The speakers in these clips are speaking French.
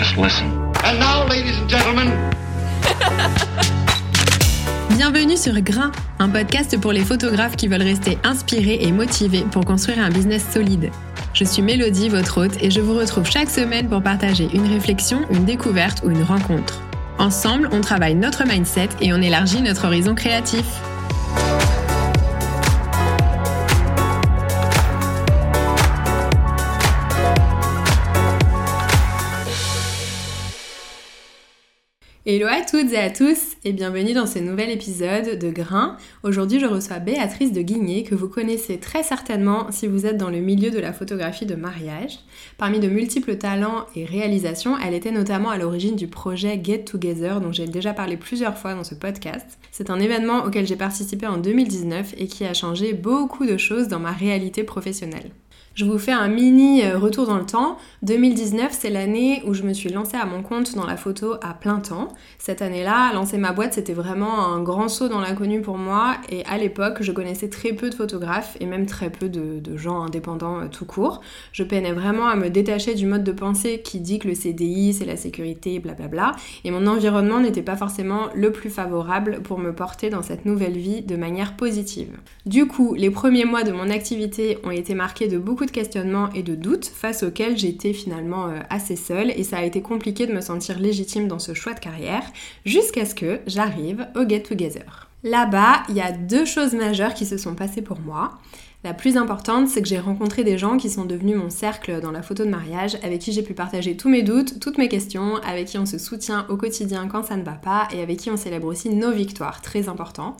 Just listen. And now, ladies and gentlemen, Bienvenue sur Grain, un podcast pour les photographes qui veulent rester inspirés et motivés pour construire un business solide. Je suis Mélodie, votre hôte, et je vous retrouve chaque semaine pour partager une réflexion, une découverte ou une rencontre. Ensemble, on travaille notre mindset et on élargit notre horizon créatif. Hello à toutes et à tous et bienvenue dans ce nouvel épisode de Grain. Aujourd'hui je reçois Béatrice de Guigné que vous connaissez très certainement si vous êtes dans le milieu de la photographie de mariage. Parmi de multiples talents et réalisations, elle était notamment à l'origine du projet Get Together dont j'ai déjà parlé plusieurs fois dans ce podcast. C'est un événement auquel j'ai participé en 2019 et qui a changé beaucoup de choses dans ma réalité professionnelle. Je vous fais un mini euh, retour dans le temps. 2019, c'est l'année où je me suis lancée à mon compte dans la photo à plein temps. Cette année-là, lancer ma boîte, c'était vraiment un grand saut dans l'inconnu pour moi. Et à l'époque, je connaissais très peu de photographes et même très peu de, gens indépendants euh, tout court. Je peinais vraiment à me détacher du mode de pensée qui dit que le CDI, c'est la sécurité, blablabla. Et mon environnement n'était pas forcément le plus favorable pour me porter dans cette nouvelle vie de manière positive. Du coup, les premiers mois de mon activité ont été marqués de beaucoup de questionnements et de doutes face auxquels j'étais finalement euh, assez seule et ça a été compliqué de me sentir légitime dans ce choix de carrière jusqu'à ce que j'arrive au Get Together. Là-bas, il y a deux choses majeures qui se sont passées pour moi. La plus importante, c'est que j'ai rencontré des gens qui sont devenus mon cercle dans la photo de mariage, avec qui j'ai pu partager tous mes doutes, toutes mes questions, avec qui on se soutient au quotidien quand ça ne va pas, et avec qui on célèbre aussi nos victoires, très important.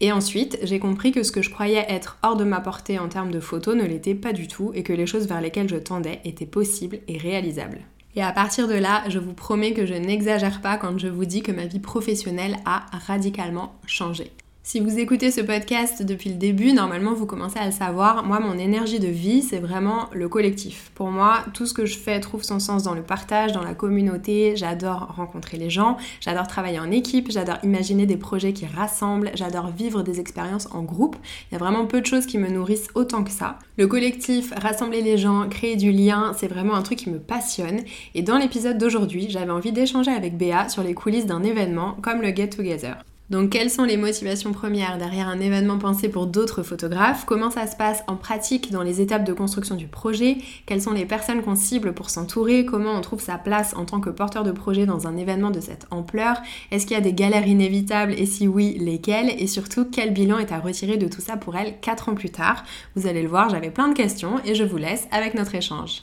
Et ensuite, j'ai compris que ce que je croyais être hors de ma portée en termes de photos ne l'était pas du tout, et que les choses vers lesquelles je tendais étaient possibles et réalisables. Et à partir de là, je vous promets que je n'exagère pas quand je vous dis que ma vie professionnelle a radicalement changé. Si vous écoutez ce podcast depuis le début, normalement vous commencez à le savoir, moi mon énergie de vie c'est vraiment le collectif. Pour moi, tout ce que je fais trouve son sens dans le partage, dans la communauté, j'adore rencontrer les gens, j'adore travailler en équipe, j'adore imaginer des projets qui rassemblent, j'adore vivre des expériences en groupe. Il y a vraiment peu de choses qui me nourrissent autant que ça. Le collectif, rassembler les gens, créer du lien, c'est vraiment un truc qui me passionne. Et dans l'épisode d'aujourd'hui, j'avais envie d'échanger avec Béa sur les coulisses d'un événement comme le Get Together. Donc quelles sont les motivations premières derrière un événement pensé pour d'autres photographes? Comment ça se passe en pratique dans les étapes de construction du projet? Quelles sont les personnes qu'on cible pour s'entourer? Comment on trouve sa place en tant que porteur de projet dans un événement de cette ampleur? Est-ce qu'il y a des galères inévitables? Et si oui, lesquelles? Et surtout, quel bilan est à retirer de tout ça pour elle 4 ans plus tard? Vous allez le voir, j'avais plein de questions et je vous laisse avec notre échange.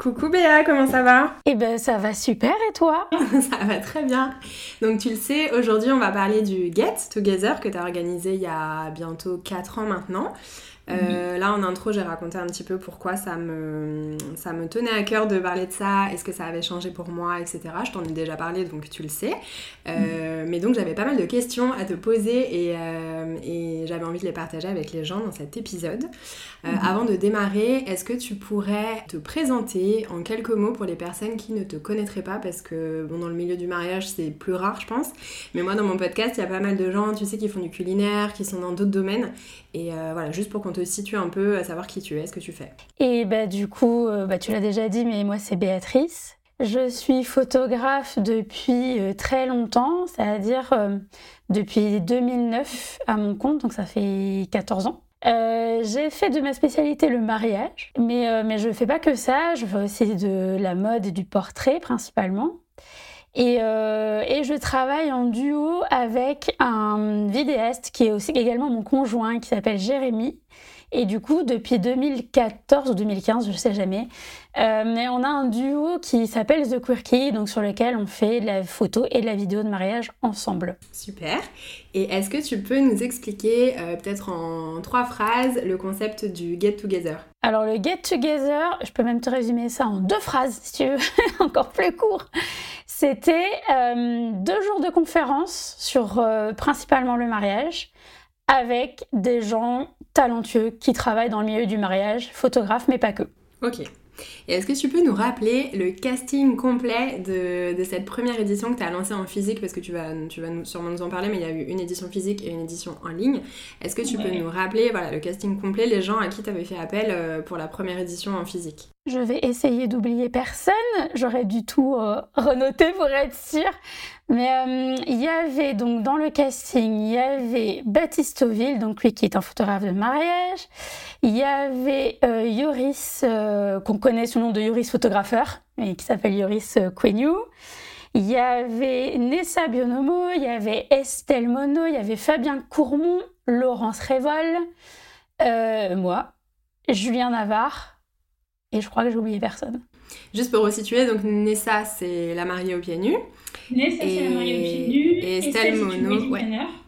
Coucou Béa, comment ça va? Eh ben ça va super et toi? Ça va très bien. Donc tu le sais, aujourd'hui on va parler du Get Together que tu as organisé il y a bientôt 4 ans maintenant. Euh, là, en intro, j'ai raconté un petit peu pourquoi ça me, ça me tenait à cœur de parler de ça, est-ce que ça avait changé pour moi, etc. Je t'en ai déjà parlé, donc tu le sais. Euh, mais donc, j'avais pas mal de questions à te poser et, euh, et j'avais envie de les partager avec les gens dans cet épisode. Mhm. Avant de démarrer, est-ce que tu pourrais te présenter en quelques mots pour les personnes qui ne te connaîtraient pas? Parce que, bon, dans le milieu du mariage, c'est plus rare, je pense. Mais moi, dans mon podcast, il y a pas mal de gens, tu sais, qui font du culinaire, qui sont dans d'autres domaines. Et voilà, juste pour qu'on te situer un peu, à savoir qui tu es, ce que tu fais. Et bah, du coup, euh, bah, tu l'as déjà dit, mais moi c'est Béatrice. Je suis photographe depuis euh, très longtemps, c'est-à-dire euh, depuis 2009 à mon compte, donc ça fait 14 ans. j'ai fait de ma spécialité le mariage, mais, mais je fais pas que ça, je fais aussi de la mode et du portrait principalement. Et, et, je travaille en duo avec un vidéaste qui est aussi également mon conjoint, qui s'appelle Jérémy, et du coup, depuis 2014 ou 2015, je sais jamais, euh, mais on a un duo qui s'appelle The Quirky, donc sur lequel on fait de la photo et de la vidéo de mariage ensemble. Super. Et est-ce que tu peux nous expliquer, euh, peut-être en trois phrases, le concept du Get Together? Alors le Get Together, je peux même te résumer ça en deux phrases, si tu veux, encore plus court. C'était euh, deux jours de conférence sur principalement le mariage avec des gens talentueux qui travaillent dans le milieu du mariage, photographes, mais pas que. Ok, Et est-ce que tu peux nous rappeler le casting complet de, cette première édition que tu as lancée en physique? Parce que tu vas, tu vas sûrement nous en parler, mais il y a eu une édition physique et une édition en ligne. Est-ce que tu peux nous rappeler voilà, le casting complet, les gens à qui tu avais fait appel euh, pour la première édition en physique? Je vais essayer d'oublier personne. J'aurais du tout euh, renoté pour être sûre. Mais euh, il y avait donc dans le casting, il y avait Baptiste Auville, donc lui qui est un photographe de mariage. Il y avait euh, Yoris, qu'on connaît sous le nom de Yoris photographeur, et qui s'appelle Yoris Quenu. Il y avait Nessa Bionomo, il y avait Estelle Monod, il y avait Fabien Courmont, Laurence Révol, moi, Julien Navarre, et je crois que j'ai oublié personne. Juste pour resituer, donc Nessa, c'est la mariée aux pieds nus. Nessa, c'est la mariée aux pieds nus. Et Estelle Mono, ouais.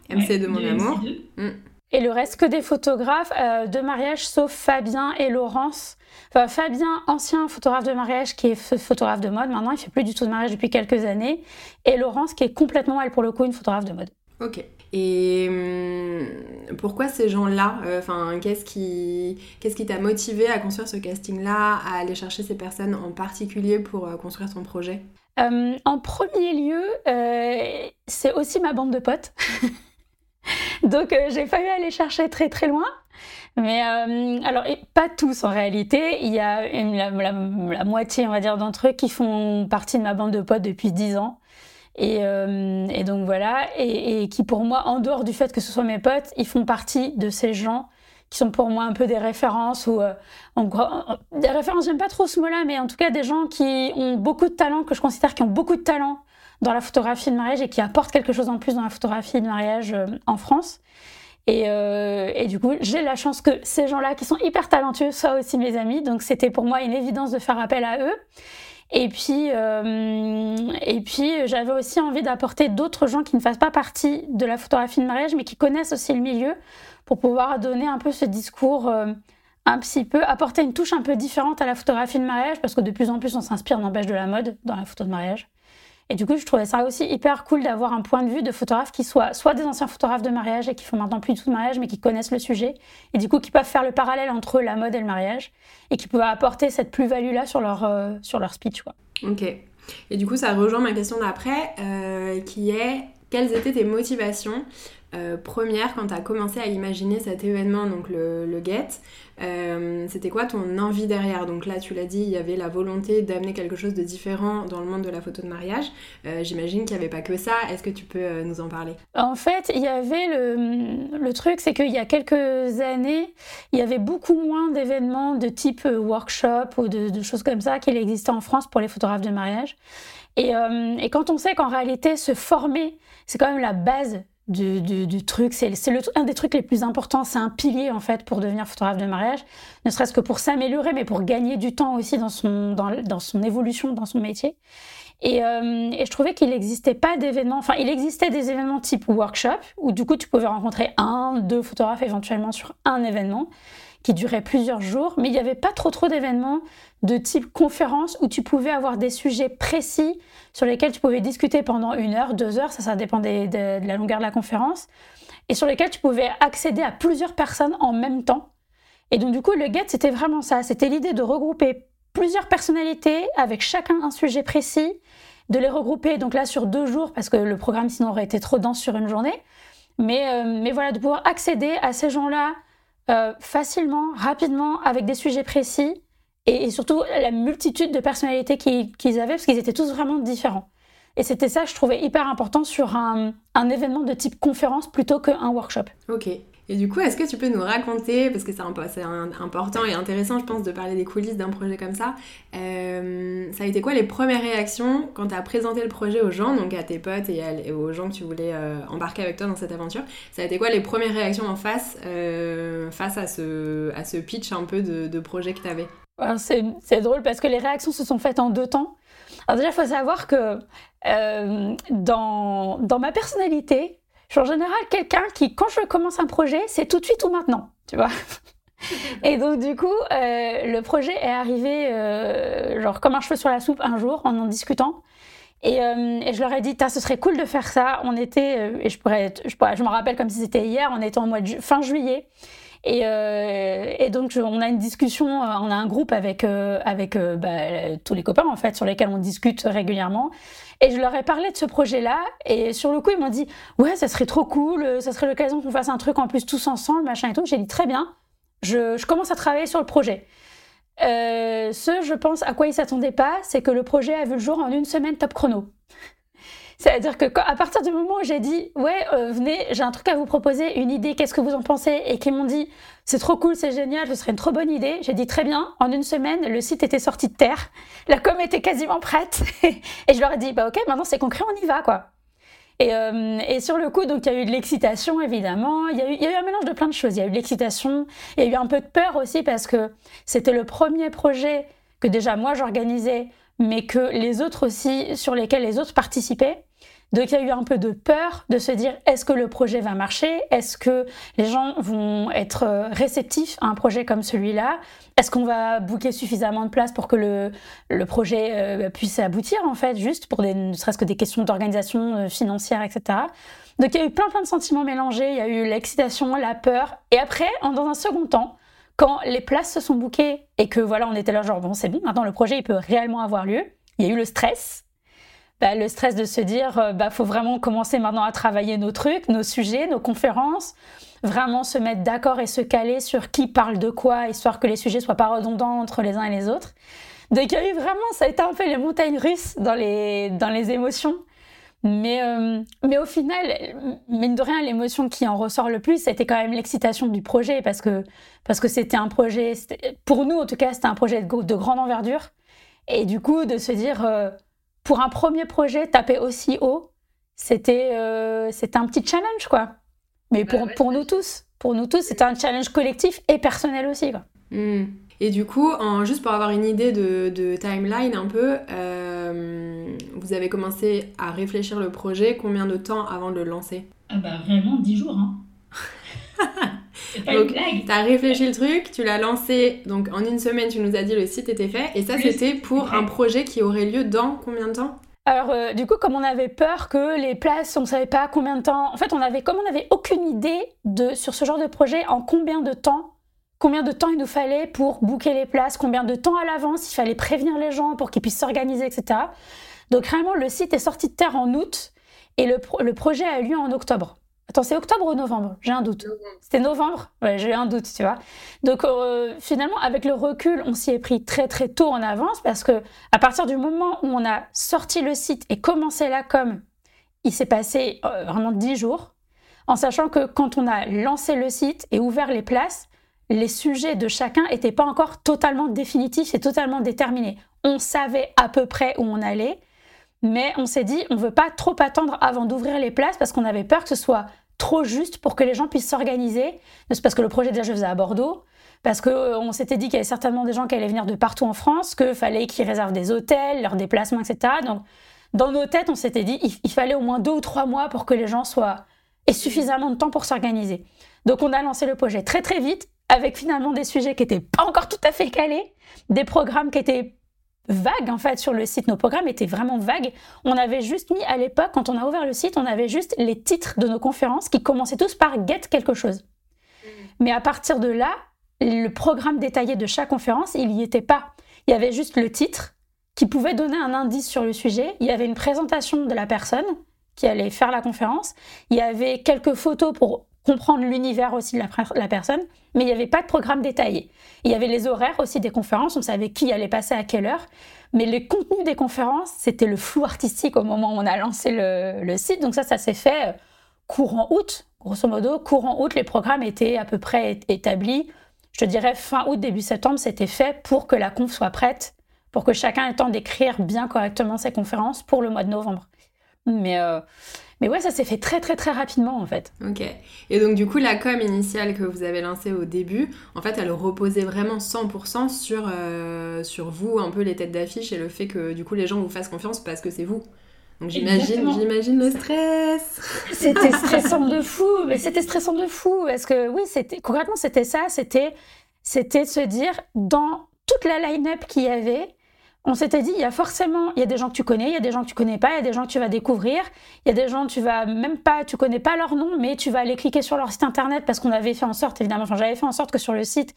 MC de mon amour. Mm. Et le reste que des photographes euh, de mariage, sauf Fabien et Laurence. Enfin, Fabien, ancien photographe de mariage, qui est photographe de mode. Maintenant, il fait plus du tout de mariage depuis quelques années. Et Laurence, qui est complètement, elle, pour le coup, une photographe de mode. Ok. Et hum, pourquoi ces gens-là euh, Enfin, qu'est-ce qui qu'est-ce qui t'a motivé à construire ce casting-là, à aller chercher ces personnes en particulier pour euh, construire ton projet? Euh, En premier lieu, c'est aussi ma bande de potes. Donc j'ai failli aller chercher très très loin. Mais alors, pas tous en réalité. Il y a la, moitié, on va dire, d'entre eux qui font partie de ma bande de potes depuis 10 ans. Euh, et, donc voilà, et, qui pour moi, en dehors du fait que ce soit mes potes, ils font partie de ces gens qui sont pour moi un peu des références ou euh, des références. J'aime pas trop ce mot-là, mais en tout cas des gens qui ont beaucoup de talent, que je considère qui ont beaucoup de talent dans la photographie de mariage et qui apportent quelque chose en plus dans la photographie de mariage euh, en France. Et, et, du coup, j'ai la chance que ces gens-là, qui sont hyper talentueux, soient aussi mes amis. Donc, c'était pour moi une évidence de faire appel à eux. Et puis, euh, et puis j'avais aussi envie d'apporter d'autres gens qui ne fassent pas partie de la photographie de mariage, mais qui connaissent aussi le milieu, pour pouvoir donner un peu ce discours euh, un petit peu, apporter une touche un peu différente à la photographie de mariage, parce que de plus en plus on s'inspire, n'empêche, de la mode dans la photo de mariage. Et du coup, je trouvais ça aussi hyper cool d'avoir un point de vue de photographe qui soit soit des anciens photographes de mariage et qui font maintenant plus du tout de mariage, mais qui connaissent le sujet, et du coup qui peuvent faire le parallèle entre la mode et le mariage, et qui peuvent apporter cette plus-value-là sur, leur euh, sur leur speech. Quoi. Ok. Et du coup, ça rejoint ma question d'après, euh, qui est quelles étaient tes motivations euh, première quand tu as commencé à imaginer cet événement, donc le, GET euh, C'était quoi ton envie derrière? Donc là, tu l'as dit, il y avait la volonté d'amener quelque chose de différent dans le monde de la photo de mariage. Euh, j'imagine qu'il n'y avait pas que ça. Est-ce que tu peux nous en parler? En fait, il y avait le, le truc, c'est qu'il y a quelques années, il y avait beaucoup moins d'événements de type workshop ou de, de choses comme ça qu'il existait en France pour les photographes de mariage. Et, et, quand on sait qu'en réalité, se former, c'est quand même la base du, truc. C'est un des trucs les plus importants. C'est un pilier en fait pour devenir photographe de mariage, ne serait-ce que pour s'améliorer, mais pour gagner du temps aussi dans son, dans, son évolution, dans son métier. Et, euh, et je trouvais qu'il n'existait pas d'événements. Enfin, il existait des événements type workshop où du coup tu pouvais rencontrer un, deux photographes éventuellement sur un événement qui durait plusieurs jours, mais il n'y avait pas trop trop d'événements de type conférence où tu pouvais avoir des sujets précis sur lesquels tu pouvais discuter pendant une heure, deux heures, ça ça dépendait de, la longueur de la conférence, et sur lesquels tu pouvais accéder à plusieurs personnes en même temps. Et donc du coup, le GET, c'était vraiment ça, c'était l'idée de regrouper plusieurs personnalités avec chacun un sujet précis, de les regrouper donc là sur deux jours parce que le programme sinon aurait été trop dense sur une journée. Mais, euh, mais voilà, de pouvoir accéder à ces gens-là euh, facilement, rapidement, avec des sujets précis et, surtout la multitude de personnalités qu'ils avaient parce qu'ils étaient tous vraiment différents. Et c'était ça, je trouvais hyper important sur un, un événement de type conférence plutôt qu'un workshop. Ok. Et du coup, est-ce que tu peux nous raconter, parce que c'est important et intéressant, je pense, de parler des coulisses d'un projet comme ça, euh, ça a été quoi les premières réactions quand tu as présenté le projet aux gens, donc à tes potes et, aux gens que tu voulais euh, embarquer avec toi dans cette aventure? Ça a été quoi les premières réactions en face, euh, face à ce, à ce pitch un peu de, projet que tu avais c'est drôle parce que les réactions se sont faites en deux temps. Alors déjà, il faut savoir que dans, dans ma personnalité, je suis en général quelqu'un qui, quand je commence un projet, c'est tout de suite ou maintenant, tu vois. Et donc du coup, euh, le projet est arrivé euh, genre comme un cheveu sur la soupe un jour en en discutant. Et, euh, et je leur ai dit, ce serait cool de faire ça. On était, et je pourrais, je, pourrais, je me rappelle comme si c'était hier, on était en mois de fin juillet. Et, et, donc, on a une discussion, on a un groupe avec, avec bah, tous les copains, en fait, sur lesquels on discute régulièrement. Et je leur ai parlé de ce projet-là. Et sur le coup, ils m'ont dit Ouais, ça serait trop cool, ça serait l'occasion qu'on fasse un truc en plus tous ensemble, machin et tout. J'ai dit Très bien, je, commence à travailler sur le projet. Euh, ce, je pense, à quoi ils s'attendaient pas, c'est que le projet a vu le jour en une semaine top chrono. C'est-à-dire que à partir du moment où j'ai dit ouais euh, venez j'ai un truc à vous proposer une idée qu'est-ce que vous en pensez et qu'ils m'ont dit c'est trop cool c'est génial ce serait une trop bonne idée j'ai dit très bien en une semaine le site était sorti de terre la com était quasiment prête et je leur ai dit bah ok maintenant c'est concret on y va quoi et, euh, et, sur le coup, donc il y a eu de l'excitation évidemment. Il y, il y, a eu, un mélange de plein de choses. Il y a eu de l'excitation. Il y a eu un peu de peur aussi parce que c'était le premier projet que déjà moi j'organisais, mais que les autres aussi, sur lesquels les autres participaient. Donc il y a eu un peu de peur de se dire est-ce que le projet va marcher? Est-ce que les gens vont être euh, réceptifs à un projet comme celui-là? Est-ce qu'on va booker suffisamment de place pour que le, le projet euh, puisse aboutir en fait, juste pour ne serait-ce que des questions d'organisation euh, financière, etc. Donc il y a eu plein plein de sentiments mélangés, il y a eu l'excitation, la peur, et après, dans un second temps, quand les places se sont bookées et que voilà, on était là genre bon c'est bon, maintenant le projet il peut réellement avoir lieu, il y a eu le stress bah, le stress de se dire, euh, bah, faut vraiment commencer maintenant à travailler nos trucs, nos sujets, nos conférences, vraiment se mettre d'accord et se caler sur qui parle de quoi, histoire que les sujets soient pas redondants entre les uns et les autres. Donc il y a eu vraiment, ça a été un peu les montagnes russes dans les, dans les émotions. Mais, euh, mais au final, mine de rien, l'émotion qui en ressort le plus, c'était quand même l'excitation du projet, parce que parce que c'était un projet, pour nous en tout cas, c'était un projet de, de, grande envergure. Et du coup, de se dire, euh, pour un premier projet, taper aussi haut, c'était euh, un petit challenge, quoi. Mais pour, bah pour nous tous, pour nous tous, c'était un challenge collectif et personnel aussi, quoi. Hmm. Et du coup, en, juste pour avoir une idée de, de timeline un peu, euh, vous avez commencé à réfléchir le projet combien de temps avant de le lancer? Ah bah vraiment 10 jours, hein. donc, tu as réfléchi le truc, tu l'as lancé, donc en une semaine, tu nous as dit le site était fait, et ça, c'était pour un projet qui aurait lieu dans combien de temps alors euh, du coup, comme on avait peur que les places, on savait pas combien de temps. En fait, on avait comme on n'avait aucune idée de sur ce genre de projet en combien de temps, combien de temps il nous fallait pour booker les places, combien de temps à l'avance il fallait prévenir les gens pour qu'ils puissent s'organiser, etc. Donc réellement, le site est sorti de terre en août et le, le projet a eu lieu en octobre. Attends, c'est octobre ou novembre? J'ai un doute. C'était novembre? Ouais, j'ai un doute, tu vois. Donc euh, finalement, avec le recul, on s'y est pris très très tôt en avance parce que à partir du moment où on a sorti le site et commencé la com, il s'est passé euh, vraiment dix jours, en sachant que quand on a lancé le site et ouvert les places, les sujets de chacun n'étaient pas encore totalement définitifs et totalement déterminés. On savait à peu près où on allait, mais on s'est dit, on veut pas trop attendre avant d'ouvrir les places parce qu'on avait peur que ce soit trop juste pour que les gens puissent s'organiser. Parce que le projet déjà je faisais à Bordeaux, parce qu'on euh, s'était dit qu'il y avait certainement des gens qui allaient venir de partout en France, qu'il fallait qu'ils réservent des hôtels, leurs déplacements, etc. Donc dans nos têtes, on s'était dit il, fallait au moins deux ou trois mois pour que les gens soient aient suffisamment de temps pour s'organiser. Donc on a lancé le projet très très vite, avec finalement des sujets qui n'étaient pas encore tout à fait calés, des programmes qui étaient vague en fait sur le site. Nos programmes étaient vraiment vagues. On avait juste mis à l'époque, quand on a ouvert le site, on avait juste les titres de nos conférences qui commençaient tous par get quelque chose. Mais à partir de là, le programme détaillé de chaque conférence, il n'y était pas. Il y avait juste le titre qui pouvait donner un indice sur le sujet. Il y avait une présentation de la personne qui allait faire la conférence. Il y avait quelques photos pour comprendre l'univers aussi de la, personne, mais il n'y avait pas de programme détaillé. Il y avait les horaires aussi des conférences, on savait qui allait passer à quelle heure, mais le contenu des conférences, c'était le flou artistique au moment où on a lancé le, site, donc ça, ça s'est fait euh, courant août, grosso modo. Courant août, les programmes étaient à peu près établis. Je te dirais fin août, début septembre, c'était fait pour que la conf soit prête, pour que chacun ait le temps d'écrire bien correctement ses conférences pour le mois de novembre. Mais, euh, mais ouais, ça s'est fait très très très rapidement en fait. Ok. Et donc du coup, la com initiale que vous avez lancée au début, en fait, elle reposait vraiment 100% sur, euh, sur vous, un peu les têtes d'affiche et le fait que du coup les gens vous fassent confiance parce que c'est vous. Donc j'imagine, j'imagine le stress. C'était stressant de fou, mais c'était stressant de fou parce que oui, c'était concrètement c'était ça, c'était c'était de se dire dans toute la line-up qu'il y avait, on s'était dit, il y a forcément, il y a des gens que tu connais, il y a des gens que tu connais pas, il y a des gens que tu vas découvrir, il y a des gens tu vas même pas, tu connais pas leur nom, mais tu vas aller cliquer sur leur site internet parce qu'on avait fait en sorte, évidemment, j'avais fait en sorte que sur le site,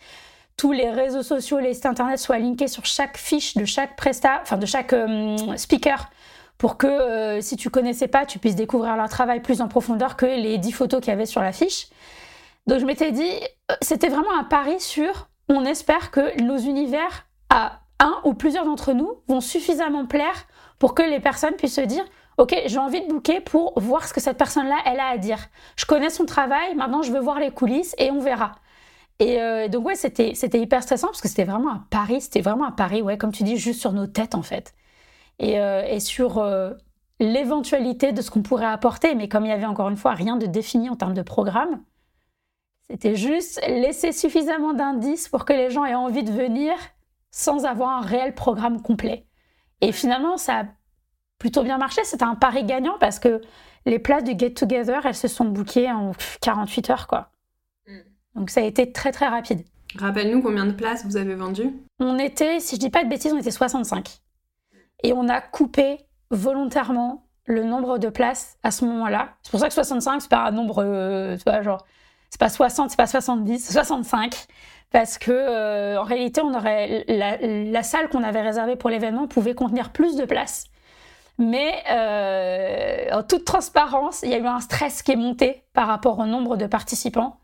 tous les réseaux sociaux, les sites internet soient linkés sur chaque fiche de chaque presta, enfin de chaque euh, speaker, pour que euh, si tu connaissais pas, tu puisses découvrir leur travail plus en profondeur que les 10 photos qu'il y avait sur la fiche. Donc je m'étais dit, euh, c'était vraiment un pari sur, on espère que nos univers à un ou plusieurs d'entre nous vont suffisamment plaire pour que les personnes puissent se dire Ok, j'ai envie de booker pour voir ce que cette personne-là, elle a à dire. Je connais son travail, maintenant je veux voir les coulisses et on verra. Et euh, donc, ouais, c'était, hyper stressant parce que c'était vraiment un pari, c'était vraiment un pari, ouais, comme tu dis, juste sur nos têtes en fait. Et, euh, et sur euh, l'éventualité de ce qu'on pourrait apporter, mais comme il y avait encore une fois rien de défini en termes de programme, c'était juste laisser suffisamment d'indices pour que les gens aient envie de venir sans avoir un réel programme complet. Et finalement, ça a plutôt bien marché. C'était un pari gagnant parce que les places du Get Together, elles se sont bookées en 48 heures, quoi. Mm. Donc ça a été très très rapide. Rappelle-nous combien de places vous avez vendues? On était, si je dis pas de bêtises, on était 65. Et on a coupé volontairement le nombre de places à ce moment-là. C'est pour ça que 65, c'est pas un nombre, euh, tu vois, genre, c'est pas 60, c'est pas 70, c'est 65 parce que euh, en réalité, on aurait la, salle qu'on avait réservée pour l'événement pouvait contenir plus de places. Mais euh, en toute transparence, il y a eu un stress qui est monté par rapport au nombre de participants.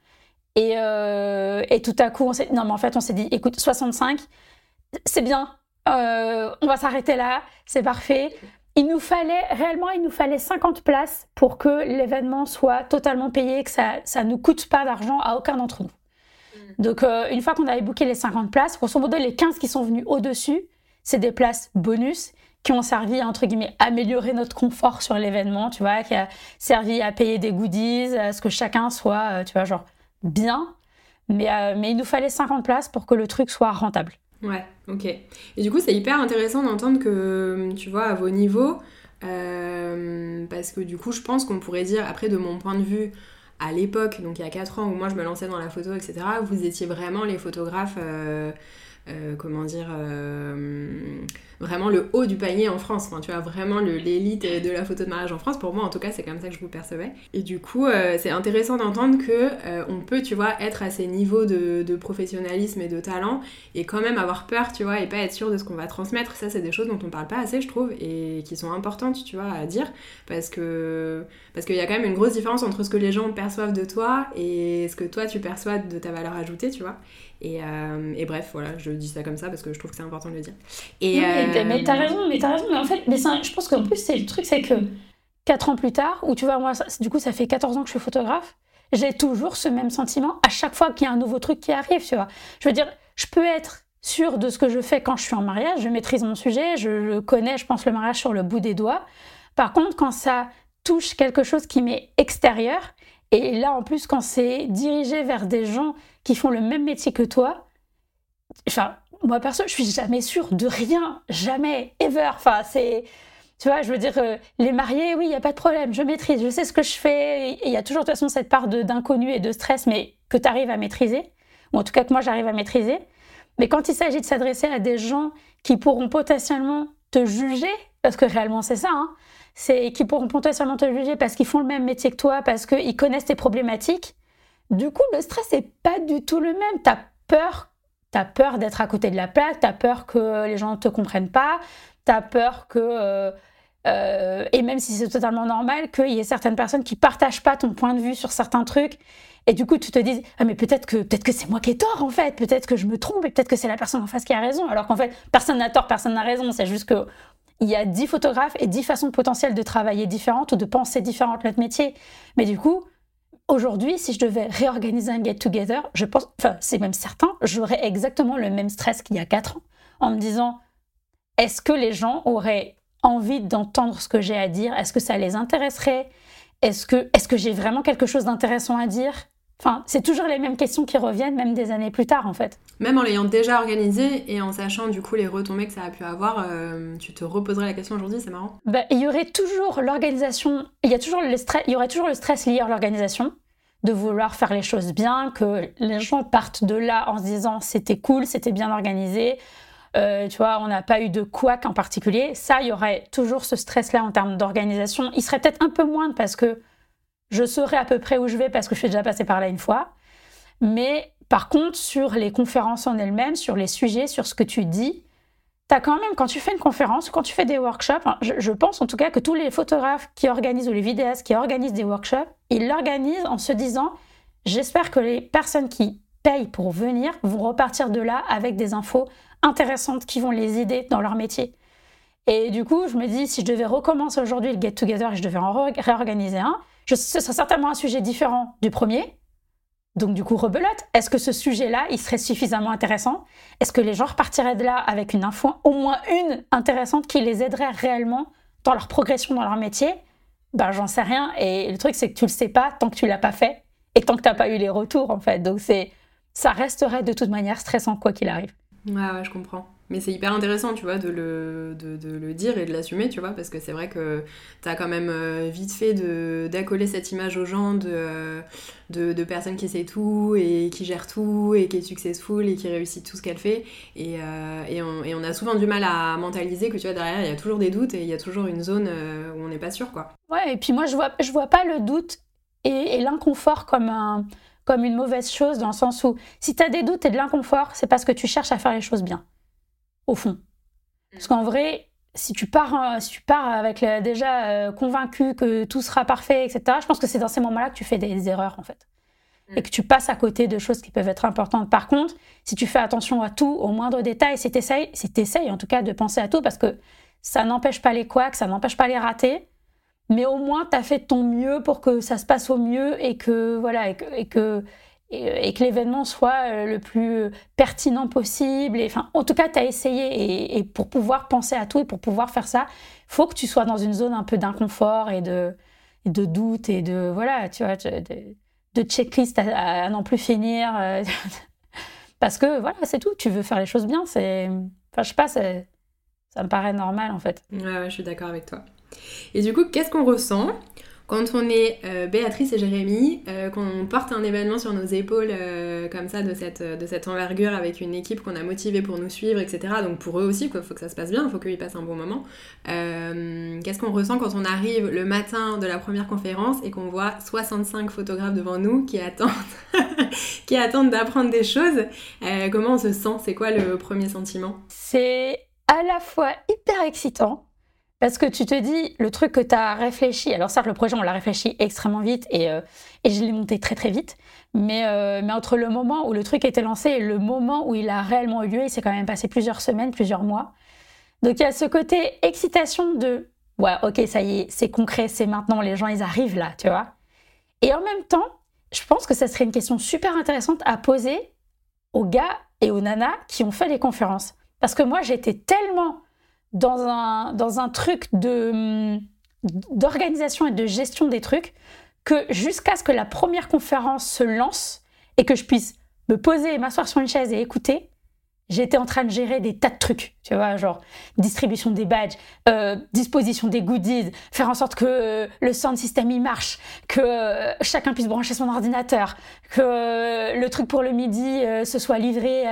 Et, euh, tout à coup, on s'est non mais en fait, on s'est dit, écoute, 65, c'est bien, on va s'arrêter là, c'est parfait. Il nous fallait réellement, il nous fallait 50 places pour que l'événement soit totalement payé, que ça, ça ne coûte pas d'argent à aucun d'entre nous. Donc, euh, une fois qu'on avait booké les 50 places, grosso modo, les 15 qui sont venus au-dessus, c'est des places bonus qui ont servi à, entre guillemets, améliorer notre confort sur l'événement, tu vois, qui a servi à payer des goodies, à ce que chacun soit, euh, tu vois, genre, bien. Mais, euh, mais il nous fallait 50 places pour que le truc soit rentable. Ouais, ok. Et du coup, c'est hyper intéressant d'entendre que, tu vois, à vos niveaux, parce que du coup, je pense qu'on pourrait dire, après, de mon point de vue, à l'époque, donc il y a 4 ans où moi je me lançais dans la photo, etc., vous étiez vraiment les photographes, euh, euh, comment dire, euh, vraiment le haut du panier en France. Tu vois, vraiment l'élite de la photo de mariage en France. Pour moi, en tout cas, c'est comme ça que je vous percevais. Et du coup, euh, c'est intéressant d'entendre que euh, on peut, tu vois, être à ces niveaux de, professionnalisme et de talent et quand même avoir peur, tu vois, et pas être sûr de ce qu'on va transmettre. Ça, c'est des choses dont on parle pas assez, je trouve, et qui sont importantes, tu vois, à dire parce que parce qu'il y a quand même une grosse différence entre ce que les gens perçoivent de toi et ce que toi tu perçois de ta valeur ajoutée, tu vois. Et, euh, bref, voilà, je dis ça comme ça parce que je trouve que c'est important de le dire. Mais t'as raison, mais t'as raison. Mais en fait, mais je pense qu'en plus, c'est le truc, c'est que 4 ans plus tard, ou tu vois, moi, du coup, ça fait 14 ans que je suis photographe, j'ai toujours ce même sentiment à chaque fois qu'il y a un nouveau truc qui arrive, tu vois. Je veux dire, je peux être sûre de ce que je fais quand je suis en mariage, je maîtrise mon sujet, je, connais, je pense, le mariage sur le bout des doigts. Par contre, quand ça touche quelque chose qui m'est extérieur, et là, en plus, quand c'est dirigé vers des gens qui font le même métier que toi, enfin, moi perso, je suis jamais sûre de rien, jamais, ever. Enfin, c'est, tu vois, je veux dire, euh, les mariés, oui, il y a pas de problème, je maîtrise, je sais ce que je fais. Il y a toujours de toute façon cette part d'inconnu et de stress, mais que tu arrives à maîtriser, ou en tout cas que moi j'arrive à maîtriser. Mais quand il s'agit de s'adresser à des gens qui pourront potentiellement te juger, parce que réellement c'est ça, hein, c'est qui pourront potentiellement te juger parce qu'ils font le même métier que toi, parce qu'ils connaissent tes problématiques. Du coup, le stress n'est pas du tout le même. Tu as peur T'as peur d'être à côté de la plaque, t'as peur que les gens ne te comprennent pas, t'as peur que, euh, euh, et même si c'est totalement normal, qu'il y ait certaines personnes qui partagent pas ton point de vue sur certains trucs. Et du coup, tu te dis, ah, mais peut-être que, peut-être que c'est moi qui ai tort, en fait. Peut-être que je me trompe et peut-être que c'est la personne en face qui a raison. Alors qu'en fait, personne n'a tort, personne n'a raison. C'est juste que il y a dix photographes et dix façons potentielles de travailler différentes ou de penser différentes notre métier. Mais du coup, Aujourd'hui, si je devais réorganiser un get-together, je pense, enfin, c'est même certain, j'aurais exactement le même stress qu'il y a 4 ans, en me disant, est-ce que les gens auraient envie d'entendre ce que j'ai à dire? Est-ce que ça les intéresserait? Est-ce que, est que j'ai vraiment quelque chose d'intéressant à dire? Enfin, c'est toujours les mêmes questions qui reviennent, même des années plus tard, en fait. Même en l'ayant déjà organisé et en sachant du coup les retombées que ça a pu avoir, euh, tu te reposerais la question aujourd'hui, c'est marrant. Bah, il y aurait toujours l'organisation, il y a toujours le stress, il y aurait toujours le stress lié à l'organisation, de vouloir faire les choses bien, que les gens partent de là en se disant c'était cool, c'était bien organisé. euh, tu vois, on n'a pas eu de couac en particulier. Ça, il y aurait toujours ce stress-là en termes d'organisation. Il serait peut-être un peu moins parce que je saurais à peu près où je vais parce que je suis déjà passée par là une fois. Mais par contre, sur les conférences en elles-mêmes, sur les sujets, sur ce que tu dis, tu as quand même, quand tu fais une conférence, quand tu fais des workshops, je, je, pense en tout cas que tous les photographes qui organisent ou les vidéastes qui organisent des workshops, ils l'organisent en se disant j'espère que les personnes qui payent pour venir vont repartir de là avec des infos intéressantes qui vont les aider dans leur métier. Et du coup, je me dis, si je devais recommencer aujourd'hui le Get Together et je devais en réorganiser un, ce serait certainement un sujet différent du premier. Donc du coup, rebelote. Est-ce que ce sujet-là, il serait suffisamment intéressant? Est-ce que les gens repartiraient de là avec une info, au moins une intéressante, qui les aiderait réellement dans leur progression dans leur métier? Ben j'en sais rien. Et le truc, c'est que tu le sais pas tant que tu l'as pas fait et tant que tu n'as pas eu les retours, en fait. Donc c'est, ça resterait de toute manière stressant quoi qu'il arrive. Ouais, ouais, je comprends. Mais c'est hyper intéressant, tu vois, de le, de, le dire et de l'assumer, tu vois, parce que c'est vrai que t'as quand même euh, vite fait d'accoler cette image aux gens de, de, de, personnes qui essaient tout et qui gèrent tout et qui est successful et qui réussit tout ce qu'elle fait. Et, euh, et, on, a souvent du mal à mentaliser que, tu vois, derrière, il y a toujours des doutes et il y a toujours une zone euh, où on n'est pas sûr, quoi. Ouais, et puis moi, je vois, je vois pas le doute et, l'inconfort comme comme une mauvaise chose dans le sens où si tu as des doutes et de l'inconfort, c'est parce que tu cherches à faire les choses bien, au fond. Parce qu'en vrai, si tu pars, euh, si tu pars avec déjà euh, convaincu que tout sera parfait, etc., je pense que c'est dans ces moments-là que tu fais des, erreurs, en fait. Mm. Et que tu passes à côté de choses qui peuvent être importantes. Par contre, si tu fais attention à tout, au moindre détail, si tu essayes, si en tout cas de penser à tout, parce que ça n'empêche pas les couacs, ça n'empêche pas les ratés, mais au moins tu as fait ton mieux pour que ça se passe au mieux et que voilà et que, et que, l'événement soit euh, le plus pertinent possible. Et, enfin, en tout cas, tu as essayé. Et, pour pouvoir penser à tout et pour pouvoir faire ça, faut que tu sois dans une zone un peu d'inconfort et de, de doute et de, voilà, tu vois, de, de checklist à, n'en plus finir. Euh, parce que, voilà, c'est tout. Tu veux faire les choses bien. C'est, enfin, je sais pas, ça me paraît normal, en fait. Ouais, ouais je suis d'accord avec toi. Et du coup, qu'est-ce qu'on ressent? Quand on est euh, Béatrice et Jérémy, euh, qu'on porte un événement sur nos épaules euh, comme ça, de cette, de cette envergure, avec une équipe qu'on a motivée pour nous suivre, etc. Donc pour eux aussi, il faut que ça se passe bien, il faut qu'ils passent un bon moment. Qu'est-ce qu'on ressent quand on arrive le matin de la première conférence et qu'on voit 65 photographes devant nous qui attendent, qui attendent d'apprendre des choses? Comment on se sent? C'est quoi le premier sentiment? C'est à la fois hyper excitant parce que tu te dis, le truc que tu as réfléchi, alors certes, le projet, on l'a réfléchi extrêmement vite et, euh, et je l'ai monté très très vite, mais, euh, mais entre le moment où le truc était lancé et le moment où il a réellement eu lieu, il s'est quand même passé plusieurs semaines, plusieurs mois. Donc il y a ce côté excitation de, ouais, ok, ça y est, c'est concret, c'est maintenant, les gens, ils arrivent là, tu vois. Et en même temps, je pense que ça serait une question super intéressante à poser aux gars et aux nanas qui ont fait les conférences. Parce que moi, j'étais tellement dans un, dans un truc de, d'organisation et de gestion des trucs que jusqu'à ce que la première conférence se lance et que je puisse me poser m'asseoir sur une chaise et écouter, j'étais en train de gérer des tas de trucs, tu vois, genre distribution des badges, euh, disposition des goodies, faire en sorte que euh, le sound system il marche, que euh, chacun puisse brancher son ordinateur, que le truc pour le midi se soit livré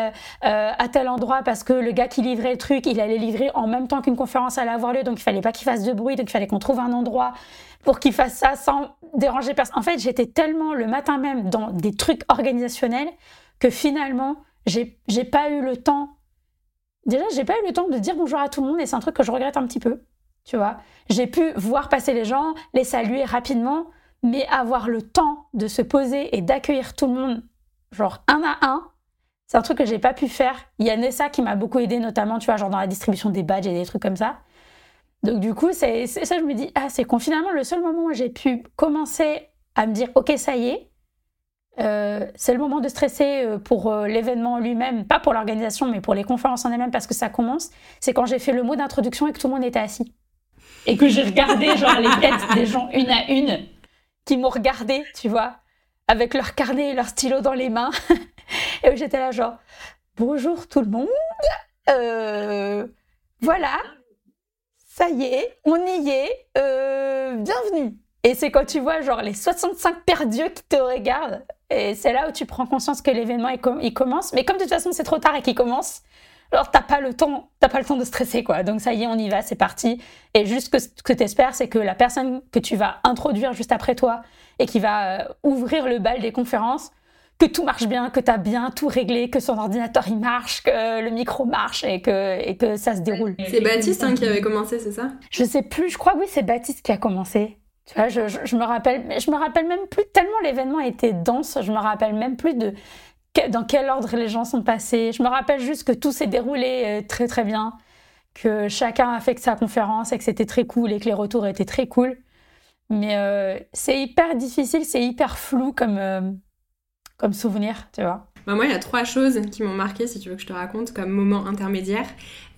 à tel endroit parce que le gars qui livrait le truc, il allait livrer en même temps qu'une conférence allait avoir lieu, donc il fallait pas qu'il fasse de bruit, donc il fallait qu'on trouve un endroit pour qu'il fasse ça sans déranger personne. En fait, j'étais tellement le matin même dans des trucs organisationnels que finalement, j'ai pas eu le temps. Déjà, j'ai pas eu le temps de dire bonjour à tout le monde et c'est un truc que je regrette un petit peu. Tu vois, j'ai pu voir passer les gens, les saluer rapidement, mais avoir le temps de se poser et d'accueillir tout le monde, genre un à un, c'est un truc que j'ai pas pu faire. Il y a Nessa qui m'a beaucoup aidé, notamment, tu vois, genre dans la distribution des badges et des trucs comme ça. Donc du coup, c'est ça, je me dis, ah, c'est finalement le seul moment où j'ai pu commencer à me dire, ok, ça y est, euh, c'est le moment de stresser euh, pour euh, l'événement lui-même, pas pour l'organisation, mais pour les conférences en elles-mêmes, parce que ça commence. C'est quand j'ai fait le mot d'introduction et que tout le monde était assis. Et que j'ai regardé genre les têtes des gens une à une qui m'ont regardé, tu vois, avec leur carnet et leur stylo dans les mains. et où j'étais là genre, bonjour tout le monde. voilà, ça y est, on y est. bienvenue. Et c'est quand tu vois genre les 65 perdus qui te regardent et c'est là où tu prends conscience que l'événement il, commence. Mais comme de toute façon c'est trop tard et qu'il commence, alors t'as pas le temps, t'as pas le temps de stresser quoi. Donc ça y est, on y va, c'est parti. Et juste que ce que t'espères, c'est que la personne que tu vas introduire juste après toi et qui va euh, ouvrir le bal des conférences, que tout marche bien, que tu as bien tout réglé, que son ordinateur il marche, que le micro marche et que, et que ça se déroule. C'est Baptiste hein, qui avait commencé, c'est ça? Je sais plus, je crois oui, c'est Baptiste qui a commencé. Tu vois, je, je, me rappelle, je me rappelle même plus tellement l'événement était dense, je me rappelle même plus de dans quel ordre les gens sont passés. Je me rappelle juste que tout s'est déroulé euh, très très bien, que chacun a fait sa conférence et que c'était très cool et que les retours étaient très cool. Mais euh, c'est hyper difficile, c'est hyper flou comme, euh, comme souvenir, tu vois. Bah moi, il y a trois choses qui m'ont marqué, si tu veux que je te raconte, comme moment intermédiaire.